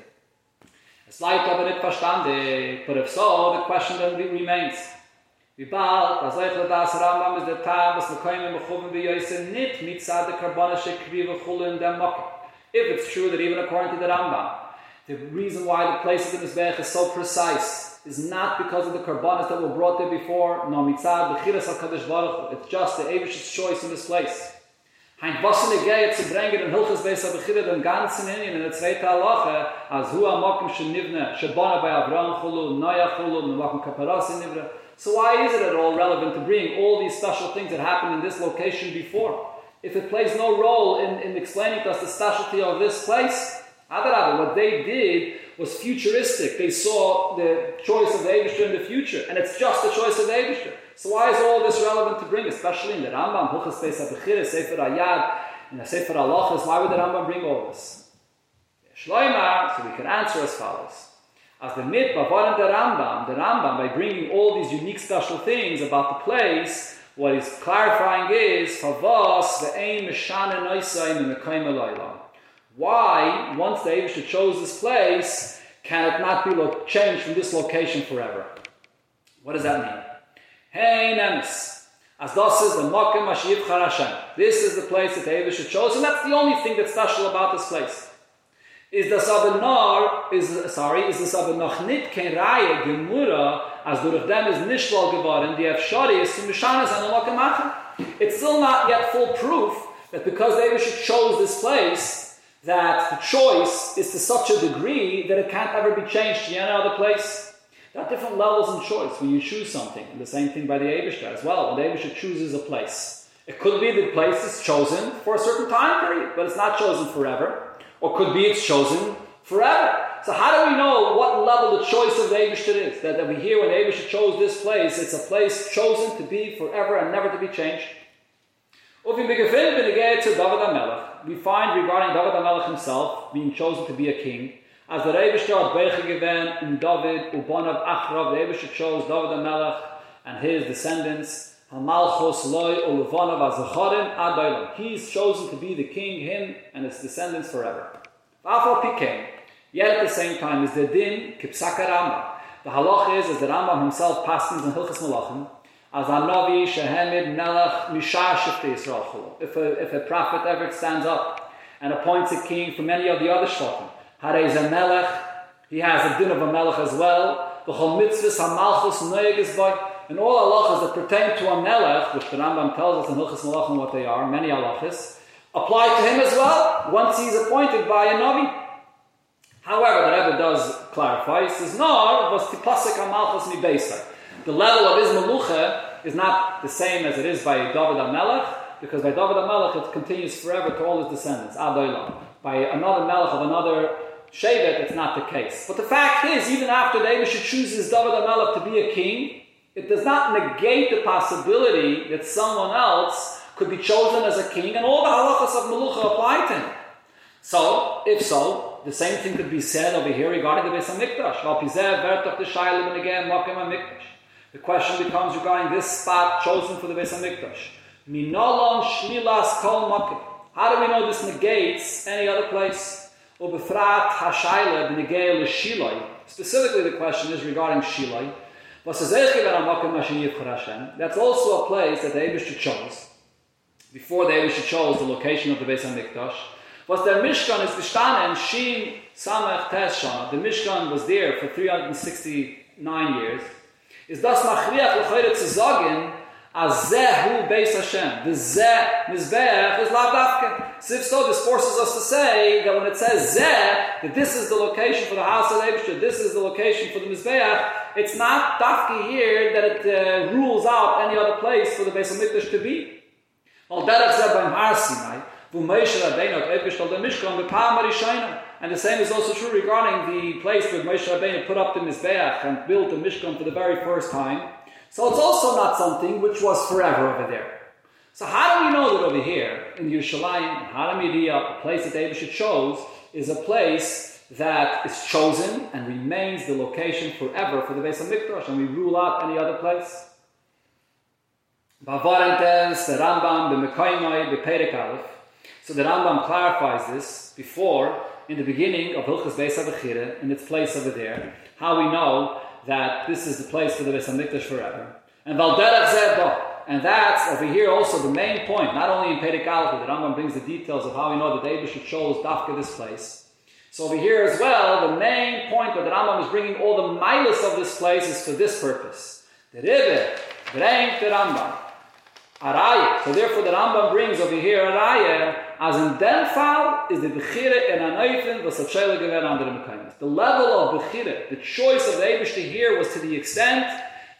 It's like aber nicht verstandig, but if so, the question then remains. Wie bald, als euch das Rambam ist der Tag, was wir können mechuven wie Yosef nicht mit Zad der Karbonische Krive Chule dem Mokke. If it's true that even according to the Rambam, the reason why the place of the Mizbech is so precise is not because of the karbanas that were brought there before, no mitzad, bechiras HaKadosh Baruch It's just the Avish's choice in this place. Hein was in der zu bringen in Hilches Beis HaBechira den ganzen Indien in der zweite Halacha, als hu amokim shenivne, shebana bei Avraham chulu, Noach chulu, nemokim kaparas in Nivra. So why is it at all relevant to bring all these special things that happened in this location before? If it plays no role in, in explaining to us the specialty of this place, What they did was futuristic. They saw the choice of the Abishter in the future, and it's just the choice of the Abishter. So why is all this relevant to bring, especially in the Rambam, Hilchas Beis HaBechira, Sefer Ayad, and the Sefer Halachas, why would the Rambam bring all this? Shloima, so we can answer as follows. As the mit bavaran the Rambam, the Rambam, by bringing all these unique special things about the place, what he's clarifying is, Favas, the aim Meshana Noisaim in the Kaim Why, once the Abisha chose this place, can it not be lo- changed from this location forever? What does that mean? Hey, Nemes. As das is the Makkah Mashiach Hashem. This is the place that the Abisha chose, and that's the only thing that's special about this place is the nur is sorry is the aber noch nit kein reihe gemura as durch is wohl geworden die afshari is zum shanas an lo gemacht it's still not yet full proof that because should chose this place that the choice is to such a degree that it can't ever be changed to any other place there are different levels in choice when you choose something and the same thing by the Abishta as well when the Abishta chooses a place it could be the place is chosen for a certain time period but it's not chosen forever or could be it's chosen forever. So how do we know what level the choice of the Abishter is? That, that we hear when the Abishter chose this place, it's a place chosen to be forever and never to be changed. We find regarding David HaMelech himself being chosen to be a king, as the had Beiche given in David, Ubanav Achrav, the Rebishter chose David HaMelech and his descendants Hamalchos loy uluvanav azacharim He is chosen to be the king, him and his descendants forever. V'afal pikem. Yet at the same time is the din kipsaka Rambam. The halach is, as the Rambam himself passes in Hilchas Malachim, as shehemid melech If a, if a prophet ever stands up and appoints a king from any of the other shlokim, harei a melech, he has a din of a melech as well. The whole mitzvahs hamalchus noyeg in all halachas that pertain to a melech, which the Rambam tells us in Hilchas Malachim what they are, many halachas, apply to him as well once he's appointed by a Navi. However, the Rebbe does clarify, he says, no, was tipasik amalchas mi The level of his melucha is not the same as it is by David HaMelech, because by David HaMelech it continues forever to all his descendants, Adoilam. By another melech of another Shevet, it's not the case. But the fact is, even after David chooses David HaMelech to be a king, it does not negate the possibility that someone else could be chosen as a king and all the halachas of Melucha apply to him. So, if so, the same thing could be said over here regarding the Beis HaMikdash. The question becomes regarding this spot chosen for the Beis HaMikdash. Minolon shlilas kol makim. How do we know this negates any other place? Specifically, the question is regarding Shiloi. That's also a place that the Abishah chose. Before the Abishah chose the location of the Beis HaMikdash. Was der Mishkan is gestanden Shin Samach Tes The Mishkan was there for 369 years. Is das machriach lechoyre zu sagen, zehu beis Hashem. The zeh mizbeach is lav dafke. So this forces us to say that when it says zeh, that this is the location for the house of Abishah, this is the location for the mizbeach, it's not dafke here that it uh, rules out any other place for the Beis HaMikdash to be. Well, derech zeh beim Har Sinai, wo Moshe Rabbeinu hat aufgestellt der Mishkan, bepam Arishaina. And the same is also true regarding the place where Moshe Rabbeinu put up the Mizbeach and built the Mishkan for the very first time. So it's also not something which was forever over there. So how do we know that over here in Yerushalayim, Haram the place that David chose, is a place that is chosen and remains the location forever for the Beis HaMikdash, and we rule out any other place? Bavarentes, the Rambam, the the So the Rambam clarifies this before, in the beginning of Hilchas Beis HaBechira, in its place over there, how we know that this is the place for the Beis Hamikdash forever. And Valderach Zeba, and that's over here also the main point, not only in Perek Aleph, the Rambam brings the details of how we know that David should chose Dafka this place. So over here as well, the main point that the Rambam is bringing all the milas of this place is for this purpose. The Rebbe bringt the Rambam. Araya. So therefore the Rambam brings over here Araya as in dem Fall is the Bechire in Anoifen was a Shele Gewer under the The level of Bechire, the choice of the Eibishter here was to the extent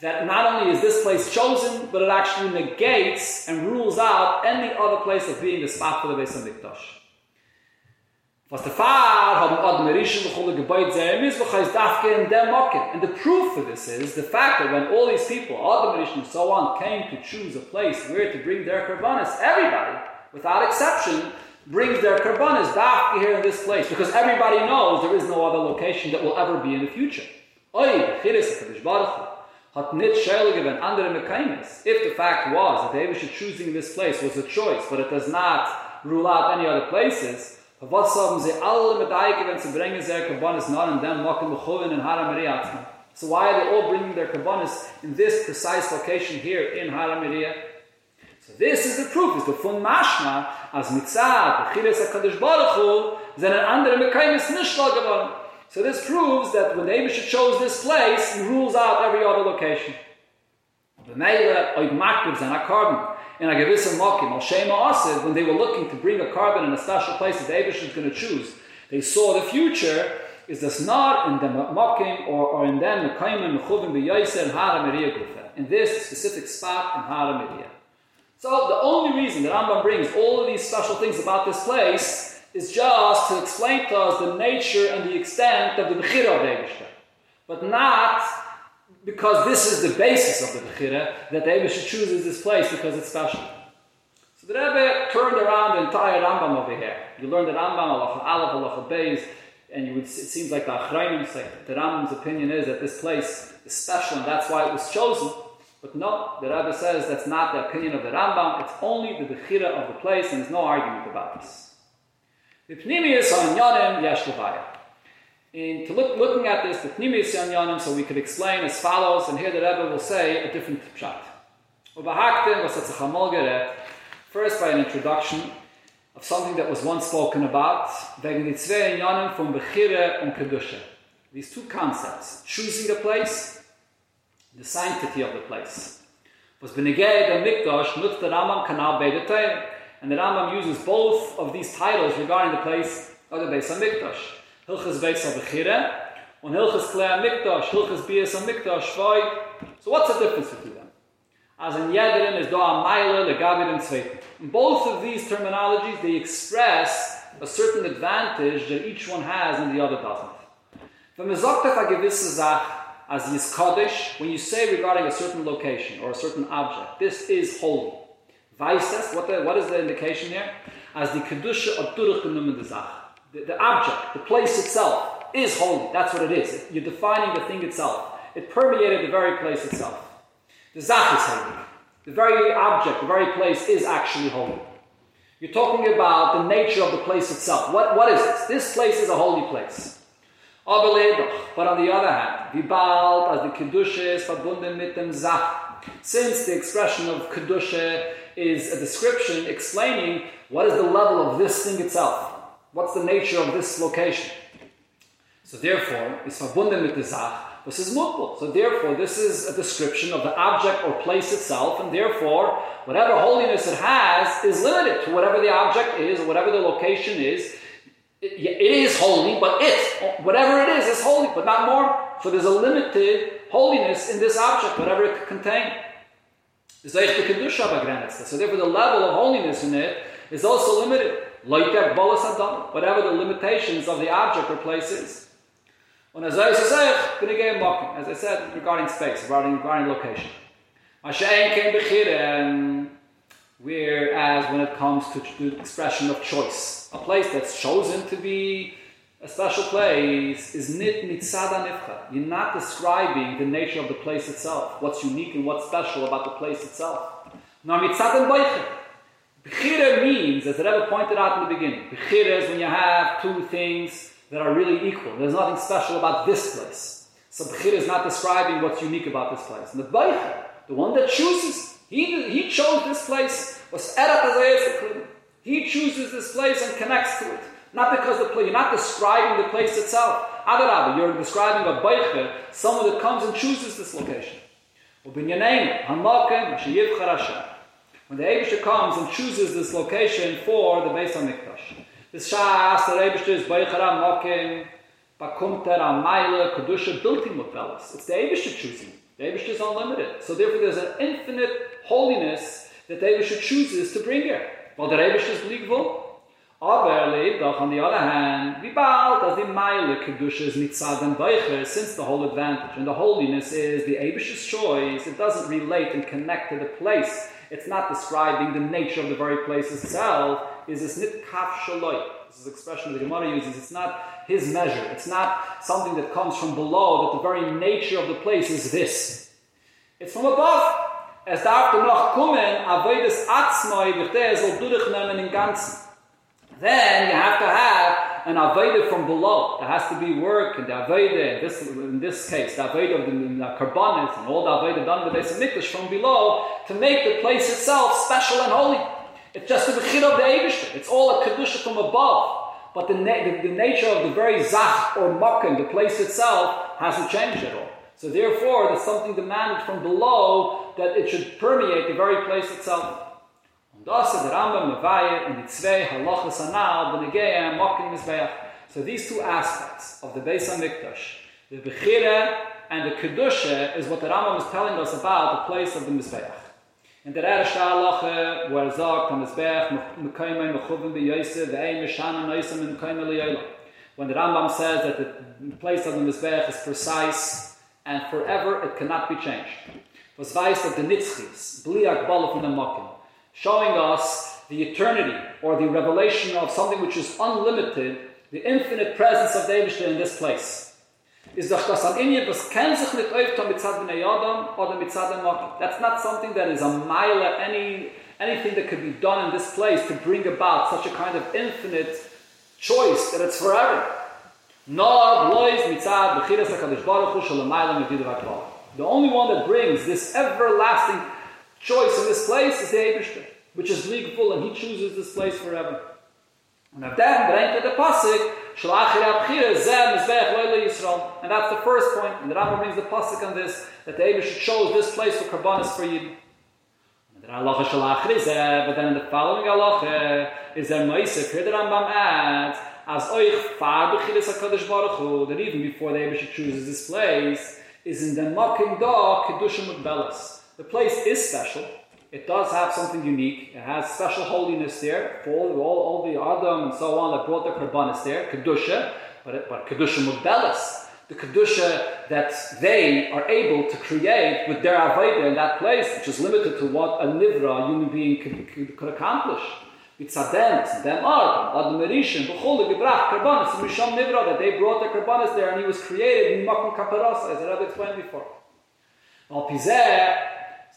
that not only is this place chosen, but it actually negates and rules out any other place of being the spot for the Beis HaMikdash. Was the Far haben Adam Rishon b'chol gebayt zeh mizbach is dafke in dem mokken. And the proof for this is the fact that when all these people, Adam Rishon and so on, came to choose a place where to bring their karbanis, everybody, without exception, brings their karbanis back here in this place because everybody knows there is no other location that will ever be in the future. If the fact was that David choosing this place was a choice, but it does not rule out any other places, So why are they all bringing their Karbanis in this precise location here in Hara Miria? So this is the proof, is the fun mashma, as mitzad, b'chiles HaKadosh Baruch Hu, zenen andere mekaymis nishla geworden. So this proves that when Abisha chose this place, he rules out every other location. The Meile, oig makriv, zan ha in a gewisse mokim, al shema asid, when they were looking to bring a korban in a special place that the Abish is going to choose, they saw the future is this not in the mokim or, or in them mekayim mechuvim b'yoyse and hara in this specific spot in hara So the only reason that Rambam brings all of these special things about this place is just to explain to us the nature and the extent of the Bechira of the but not because this is the basis of the Bechira, that Abisha chooses this place because it's special. So the Rebbe turned around the entire Rambam over here. You learned the Rambam, Allah Aleph, Allah Beis, and you would, it seems like the Achrayim say, the Rambam's opinion is that this place is special and that's why it was chosen. But no, the Rebbe says that's not the opinion of the Rambam, it's only the Bechira of the place and there's no argument about this. The Pnimius on Yonim Yesh and to look, looking at this, the Pnimis Yanyanim, so we could explain as follows, and here the Rebbe will say a different pshat. First, by an introduction of something that was once spoken about, from Bechire and Kedusha. These two concepts, choosing a place, the sanctity of the place. Was Beneged and Mikdash, Nut the Rambam Kanal Beidetayim. And the Rambam uses both of these titles regarding the place of the Beis HaMikdash. Hilchas Beis HaBechira, and Hilchas Klei HaMikdash, Hilchas Bias HaMikdash, Shvoi. So what's the difference between them? As in Yederin is Doa Maila, Legabit, and Tzveitim. In both of these terminologies, they express a certain advantage that each one has and the other doesn't. Wenn man sagt auf eine gewisse Sache, as is Kaddish, when you say regarding a certain location or a certain object, this is holy. Weiß what, what is the indication here? As the Kedusha of the, the object, the place itself, is holy. That's what it is. You're defining the thing itself. It permeated the very place itself. The Zach is holy. The very object, the very place is actually holy. You're talking about the nature of the place itself. What, what is this? This place is a holy place. But on the other hand, Vibalt, as the Kedusha is mit dem Zach. Since the expression of Kedusha is a description explaining what is the level of this thing itself. What's the nature of this location? So therefore, it's verbunden mit der Sach. This is mutbul. So therefore, this is a description of the object or place itself, and therefore, whatever holiness it has is limited to whatever the object is, whatever the location is. It, is holy, but it, whatever it is, is holy, but not more. For there's a limited holiness in this object, whatever it could contain. So therefore, the level of holiness in it is also limited whatever the limitations of the object or place is. As I said regarding space, regarding, regarding location. Whereas when it comes to the expression of choice, a place that's chosen to be a special place is nit mitzada nifcha. You're not describing the nature of the place itself, what's unique and what's special about the place itself. Nor mitzada Bechira means, as the Rebbe pointed out in the beginning, Bechira is when you have two things that are really equal. There's nothing special about this place. So Bechira is not describing what's unique about this place. And the Beicha, the one that chooses, he, he chose this place, was He chooses this place and connects to it. Not because the place, you're not describing the place itself. Adarabah, you're describing a Beicha, someone that comes and chooses this location. When the Abisha comes and chooses this location for the Beis HaMikdash. This Shas, the Abisha is Beichara Mokim, Bakumter Amayla, Kedusha, built in. It's the Abisha choosing. The Abisha is unlimited. So therefore there's an infinite holiness that the Abisha chooses to bring her. Well, the Abisha is believable. Aber on the other hand, wie bald as the Meile Kedusha mitzad and Beicher, since the whole advantage and the holiness is the Abish's choice, it doesn't relate and connect to the place. It's not describing the nature of the very place itself. Is this nit kaf shaloi? This is expression that the Gemara uses. It's not his measure. It's not something that comes from below, that the very nature of the place is this. It's from above. Es darf du noch kommen, avoides atzmoi, b'chteh, soll durchnehmen in ganzen. Then you have to have an Aveda from below. There has to be work and the Aveda, in this, in this case, the Aveda of the, the Karbanis and all the Aveda done the base Mikdash from below to make the place itself special and holy. It's just the Bechir of the Eibishter. It's all a Kedusha from above. But the, na- the, the, nature of the very Zach or Makkah, the place itself, hasn't changed at all. So therefore, there's something demanded from below that it should permeate the very place itself. So these two aspects of the Beis HaMikdash, the Bechira and the Kedusha, is what the Rambam is telling us about the place of the Mizbeach. The Mizbeach mechuvim mishana liyola. When the Rambam says that the place of the Mizbeach is precise and forever it cannot be changed. Was weiß that the Nitzchis, bli akbala the Mokim, showing us the eternity or the revelation of something which is unlimited, the infinite presence of David in this place. Is doch was mit That's not something that is a mile, any, anything that could be done in this place to bring about such a kind of infinite choice that it's forever. No, blois mitzad b'chiras HaKadosh Baruch Hu shalamayla mevidu The only one that brings this everlasting choice in this place is the Ebershter, which is legal and he chooses this place forever. And then brengt the pasuk shalachir abchira zeh mizbech loyle Yisrael, and that's the first point. And the Rambam brings the pasuk on this that the Ebershter chose this place for karbanis for Yidden. But then in the following halacha is there meisif. Here the Rambam adds as oich far b'chiras hakadosh baruch hu that even before the Ebershter chooses this place is in the makim da kedushim belas. The place is special. It does have something unique. It has special holiness there for all, all, all the Adam and so on that brought the Karbanis there, Kedusha, but, but Kedusha Mubelis, the Kedusha that they are able to create with their Aveda in that place, which is limited to what a Nivra, a human being, could, could, could accomplish. Bitzadem, them are, Adam Merishim, Bechol, Gebrach, Karbanis, and Misham Nivra, that they brought the Karbanis there and he was created in Makom Kaparasa, as the have explained before. Al Pizeh,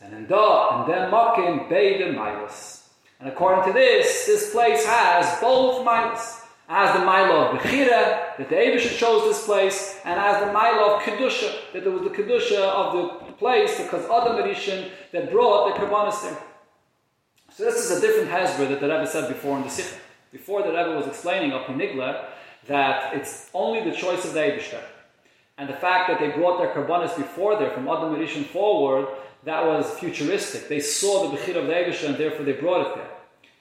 and da, and then makim beide milas. And according to this, this place has both milas. As the milo of Bechira, that the Abisha chose this place, and as the milo of Kedusha, that there was the Kedusha of the place, because Adam Erishin that brought the Karbanis there. So this is a different hasbara that the Rebbe said before in the Sikh. Before the Rebbe was explaining up in Nigla that it's only the choice of the Abishter. And the fact that they brought their Karbanis before there, from Adam Erishin forward, that was futuristic. They saw the Bechir of the Egesha and therefore they brought it there.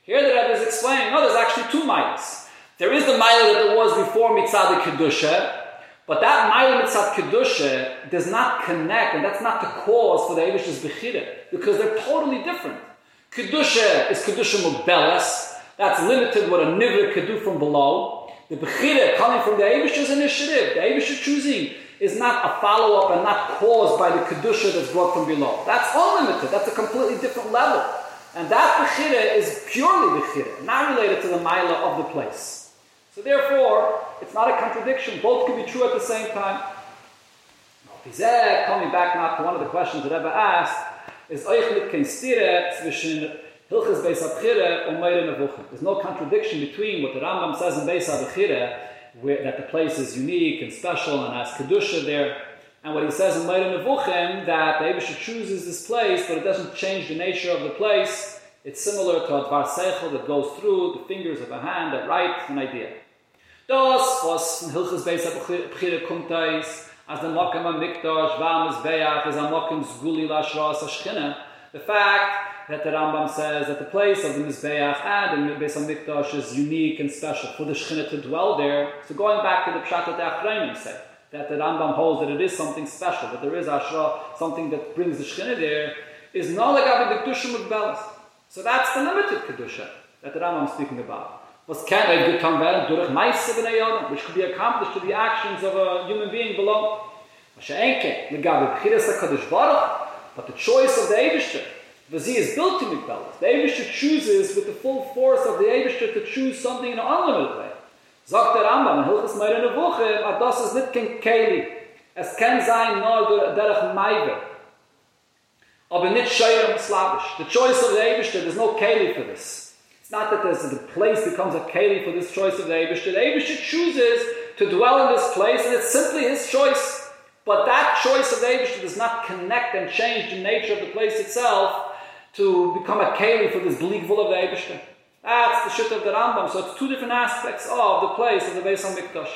Here the Rebbe is explaining, no, there's actually two miles. There is the mile that there was before Mitzad Kedusha, but that mile Mitzad Kedusha does not connect, and that's not the cause for the Egesha's Bechira, because they're totally different. Kedusha is Kedusha Mubelas, that's limited what a Nivra could do from below. The Bechira coming from the Egesha's initiative, the Egesha choosing is not a follow up and not caused by the Kedusha that's brought from below. That's unlimited. That's a completely different level. And that Bechira is purely Bechira, not related to the Maila of the place. So therefore, it's not a contradiction. Both can be true at the same time. Coming back now to one of the questions that Rebbe asked, is Euch kein Stire zwischen Hilches Beis HaBchire und Moreh Nevuchim. There's no contradiction between what the Rambam says in Beis HaBchire where, that the place is unique and special and has kedusha there. And what he says in Moreh Nevuchim that the Abisha chooses this place, but it doesn't change the nature of the place. It's similar to a dvar seichel that goes through the fingers of a hand that write an idea. Das was in Hilchas Beis Abchire Kumtais as the Mokim HaMikdash Vam Beach is a Mokim Zguli Lashras Ashchina. The fact that the Rambam says that the place of the Mizbeach and the Beis HaMikdash is unique and special for the Shekhinah to dwell there. So going back to the Pshat that the Achrayim said, that the Rambam holds that it is something special, that there is Ashra, something that brings the Shekhinah there, is not like the Kedusha Mugbelas. So that's the limited Kedusha that the Rambam is speaking about. Was can I become werden durch meiste bnei Adam, which could be accomplished through the actions of a human being below. Mashenke, legabe bchiras HaKadosh Baruch, but the choice of the Eibishter, Vazi is built to Migdalas. The Eibishter chooses with the full force of the Eibishter to choose something in an unlimited way. Sagt der Rambam, in Hilchas Moreh Nevuchim, a das is nit ken Keli. Es ken sein nur derach Maive. Aber nit Sheirem Slavish. The choice of the Eibishter, there's no Keli for this. It's not that there's, the place becomes a Keli for this choice of the Eibishter. The Eibishter chooses to dwell in this place, and it's simply his choice. But that choice of the Eibishter does not connect and change the nature of the place itself to become a Keli for this Bligvul of the Eibishter. That's the shit of the Rambam. So it's two different aspects of the place of the Beis HaMikdash.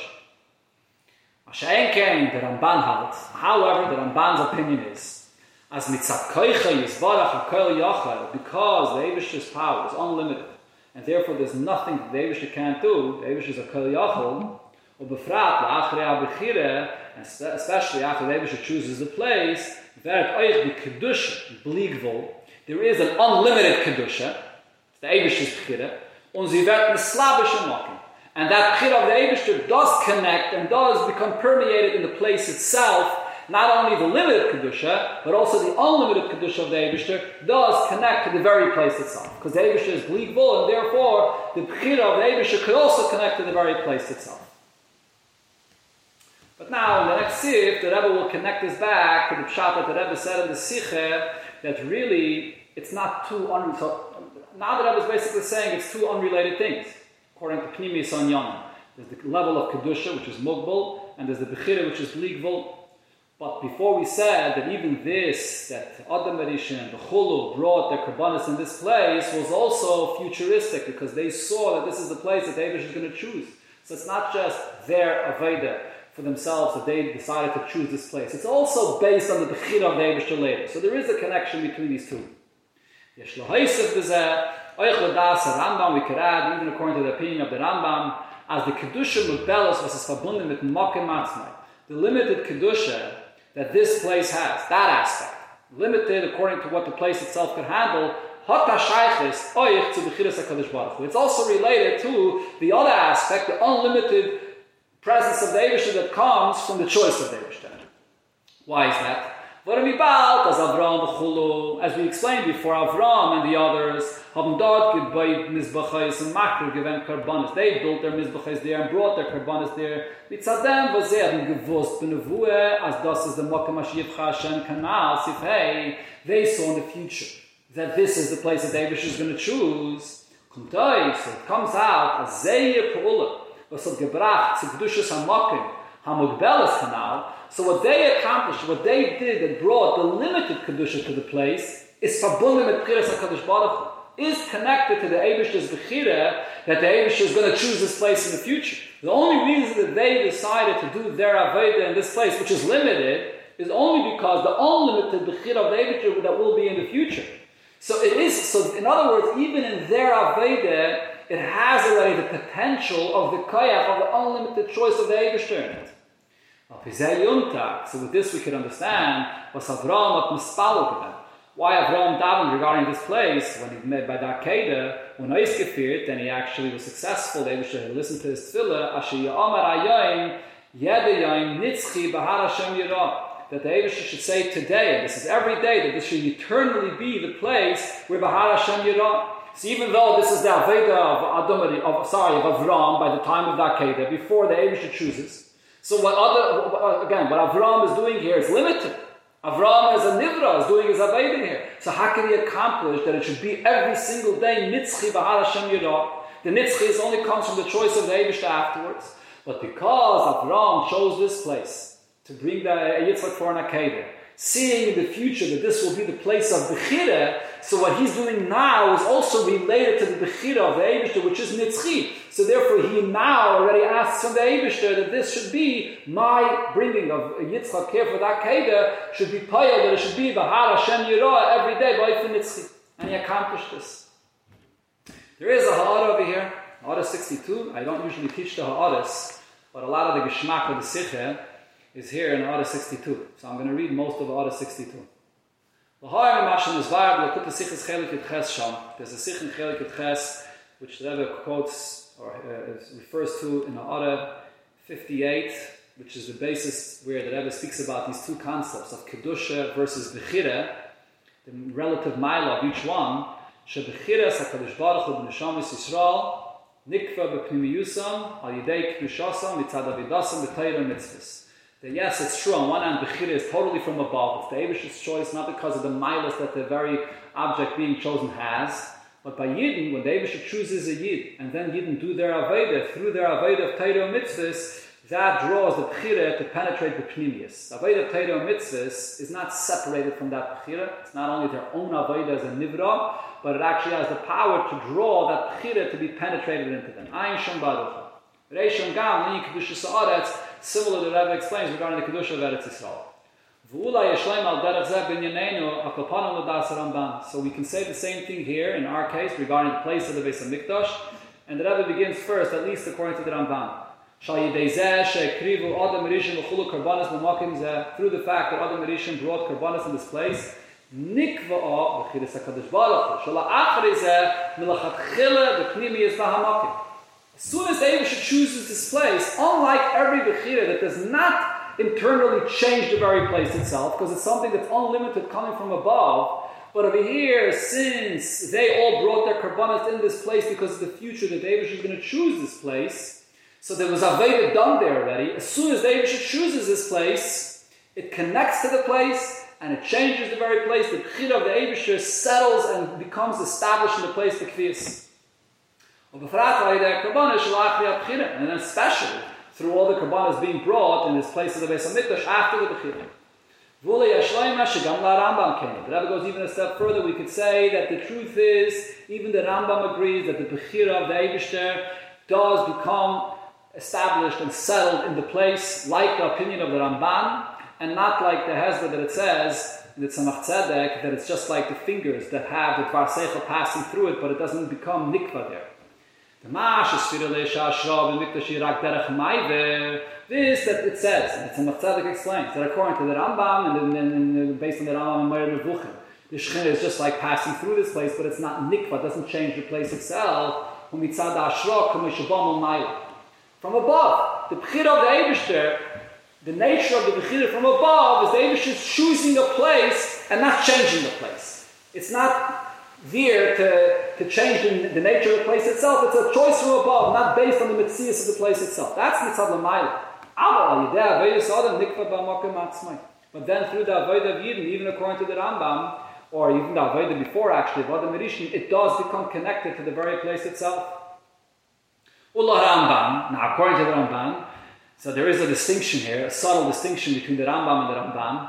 Mashenkein, the Ramban halt. However, the Ramban's opinion is, as mitzat koicha yisbarach hakol yachal, because the Eibishter's power is unlimited, and therefore there's nothing that the Eibishter can't do, the is a kol yachal, or befrat la'achrei abechire, especially after the Eibishter chooses the place, vert oich bi kedusha, bligvol, there is an unlimited kedusha, the Eibishter's Bechira, und sie wird eine slavische Mocken. And that Bechira of the Eibishter does connect and does become permeated in the place itself, not only the limited Kedusha, but also the unlimited Kedusha of the Eibishter does connect to the very place itself. Because the Eibishter is Gligvul, and therefore the Bechira of the Eibishter could also connect to the very place itself. But now, in the next Sif, the Rebbe will connect us back to the Pshat that the Rebbe said in the Sikhe, that really, it's not too so now that I was basically saying it's two unrelated things, according to Pnimi Sanyan. There's the level of Kedusha, which is Mugbal, and there's the Bechira, which is Ligvul. But before we said that even this, that Adam Erisha and the Chulu brought their Karbanis in this place, was also futuristic because they saw that this is the place that David is going to choose. So it's not just their Aveda for themselves that they decided to choose this place. It's also based on the Bechira of David later. So there is a connection between these two. Yesh lo haisef bezeh, oich Rambam, we could add, even according to the opinion of the Rambam, as the Kedusha Mugbelos was verbunden mit Mokim. The limited Kedusha that this place has, that aspect, limited according to what the place itself could handle, It's also related to the other aspect, the unlimited presence of the Eivishter that comes from the choice of the Eivishter. Why is that? As we explained before, Avram and the others haben dort Mizbachais and Makr given Karbanis. They built their Mizbachais there and brought their Karbanis there. Mitzadem was sie haben gewusst benevue, as das is the Mokkah Mashiach Hashem Kanal, Sifhei, they saw in the future that this is the place that David is going to choose. Kumtai, so it comes out as Zeyer Pa'ula, was hat gebracht zu Kedushas HaMokim, HaMugbelas Kanal, so what they accomplished, what they did that brought the limited Kedusha to the place, is verbunden mit Chiras HaKadosh Baruch is connected to the Abish's Bechira that the Abish is going to choose this place in the future. The only reason that they decided to do their Aveda in this place, which is limited, is only because the unlimited Bechira of the Abish that will be in the future. So it is, so in other words, even in their Aveda, it has already the potential of the Koyach, of the unlimited choice of the Abish in it. So with this we can understand was Avram at Mispalo Why Avram davened regarding this place when he met by Dakeda, when Oiskefir, then he actually was successful, they should listen to his tefillah. That the Abishah should say today, and this is every day, that this should eternally be the place where Bahar Hashem Yirah. So even though this is the Aveda of Adam, of, sorry, of Avram by the time of Dakeda, before the Abishah chooses, so what other again, what Avram is doing here is limited. Avram as a nivra is doing his avodah here. So how can he accomplish that it should be every single day nitzchi bahar Hashem yirah? The nitzchi only comes from the choice of the Eibushter afterwards. But because Avram chose this place to bring the Yitzchak for an Akedah, seeing in the future that this will be the place of the Bechira, so what he's doing now is also related to the Bechira of the Eibishter, which is Nitzchi. So therefore he now already asks from the Eibishter that this should be my bringing of Yitzchak here for that Keda, should be Payal, that it should be Bahar Hashem Yirah every day by Nitzchi. And he accomplished this. There is a Ha'ara over here, Ha'ara 62. I don't usually teach the Ha'aras, but a lot of the Geshmak of the Sikha is here in Order 62. So I'm going to read most of Order 62. Is viable, Chelik Ches Sham. There's a Sikh in Chelik Ches, which the Rebbe quotes, or uh, refers to in the Ara 58, which is the basis where the Rebbe speaks about these two concepts of Kedusha versus Bechira, the relative mile of each one, Shebechiras HaKadosh Baruch Hu B'Neshamis Yisrael, Nikva B'Pnimiyusam, Al Yidei Kedusha Mitzad Avidasam, B'Tayra Mitzvahs. That yes, it's true, on one hand, Bechira is totally from above. It's the Abish's choice, not because of the milas that the very object being chosen has, but by Yidden, when the Abish chooses a Yid, and then Yidden do their Aveda, through their Aveda of Torah mitzvahs, that draws the Bechira to penetrate the Pnimius. The Aveda of Torah mitzvahs is not separated from that Bechira. It's not only their own Aveda as a Nivra, but it actually has the power to draw that Bechira to be penetrated into them. Ein Shem Baruch. Reishon Gam, Ni Kedusha Sa'aretz, similar to the Rebbe explains regarding the Kedusha of Eretz Yisrael. So we can say the same thing here in our case regarding the place of the Beis Hamikdash, and the Rebbe begins first, at least according to the Ramban. Through the fact that other merishim brought karbanas in this place, nikva'a soon as David chooses this place, unlike every Bechira that does not internally change the very place itself because it's something that's unlimited coming from above. But over here, since they all brought their karbanas in this place because of the future that David is going to choose this place, so there was Aveda done there already. As soon as David chooses this place, it connects to the place and it changes the very place. The Bechira of the Eibishter settles and becomes established in the place, the Kvias. And then especially, through all the Kabbalas being brought in this place of the Beis HaMikdash after the Bechira. The Rebbe goes even a step further. We could say that the truth is, even the Rambam agrees that the Bechira of the Eibishter does become established and settled in the place, like the opinion of the Ramban, and not like the hasbara that it says in the Tzemach Tzedek, that it's just like the fingers that have the Dvar passing through it, but it doesn't become nikva there. The Mash is Derech Maiver. This that it says, and it's in Tzedek explains, that according to the Rambam and, based on the Rambam and Moreh Nevuchim, the Shechina is just like passing through this place, but it's not nikva, doesn't change the place itself. From above, the Bechira of the Eibishter, the nature of the Bechira from above is the Eibishter choosing a place and not changing the place. It's not there to, to change the, the, nature of the place itself. It's a choice from above, not based on the mitzias of the place itself. That's mitzad l'mayla. But then through the avodah of Yidden, even according to the Rambam, or even the avodah before actually, Avodah Merishim, it does become connected to the very place itself. Ullah Rambam, now according to the Rambam, so there is a distinction here, a subtle distinction between the Rambam and the Ramban.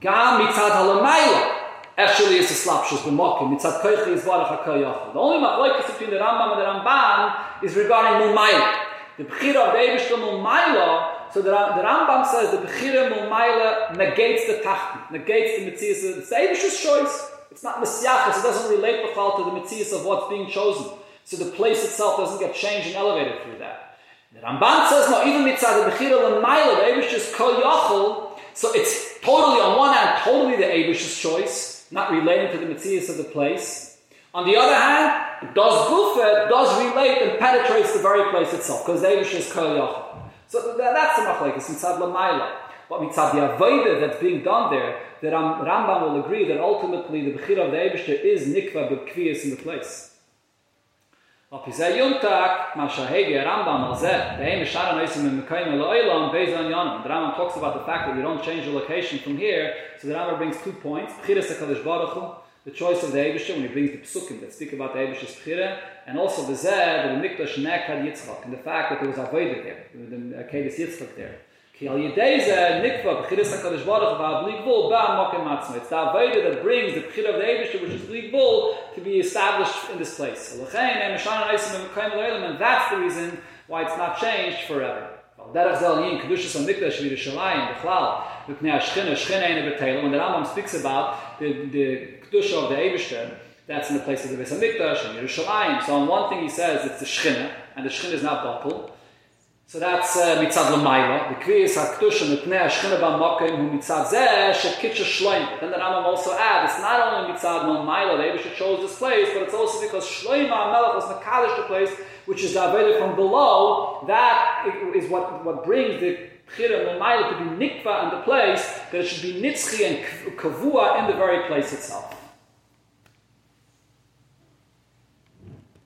Gam mitzad halamayla. Actually, it's a slapshus b'mokim. Mitzad koichi varach hakoyachol. The only machlokes between the Rambam and the Ramban is regarding Mumayla. The Bechira of the Eibishter Mumayla, so the, the Rambam says the Bechira Mumayla negates the Tachti, negates the Metzias. It's the Eibishter's choice. It's not Messiachas. It doesn't relate Bechal to the Metzias of what's being chosen. So the place itself doesn't get changed and elevated through that. The Ramban says, no, even Mitzad the Bechira Mumayla, the Eibishter's Koyachol, so it's totally, on one hand, totally the Abish's choice not relating to the Metzias of the place. On the other hand, does Gufa does relate and penetrates the very place itself, because Avish is Kol Yochel. So that's the machlekes inside Lamaila. But mitzad the avodah that's being done there, the Ram, Rambam will agree that ultimately the bechira of the Eibushter is nikva b'kviyas in the place. Yuntak, ma shahegi Rambam al zeh, behem ishara noisim in mekayim el oilam, on yonim. The Rambam talks about the fact that we don't change the location from here, so the Rambam brings two points. Baruch Hu, the choice of the Eibishter, when he brings the Psukim that speak about the Eibishter's B'chira, and also the Zeh, the Mikdash Nekad Yitzchak, and the fact that there was Avodah there, the Akedes Yitzchak there. It's the Avodah that brings the B'chira of the Eibishter, which is Gligvul, to be established in this place. And that's the reason why it's not changed forever. When the Rambam speaks about the, the kedusha of the Eibushter, that's in the place of the Beis Hamikdash and Yerushalayim. So on one thing he says it's the shchina, and the shchina is not doppel. So that's uh, mitzad l'mayla. The kvi is haktush and mipnei ashchina b'makim hu mitzad zeh shekitcha shloim. Then the Rambam also adds, it's not only mitzad l'mayla, the Abisha chose this place, but it's also because Shloim HaMelech was makadosh the place, which is the from below. That is what, what brings the Chira l'mayla to be nikva in the place, that it should be nitzchi and kavua in the very place itself.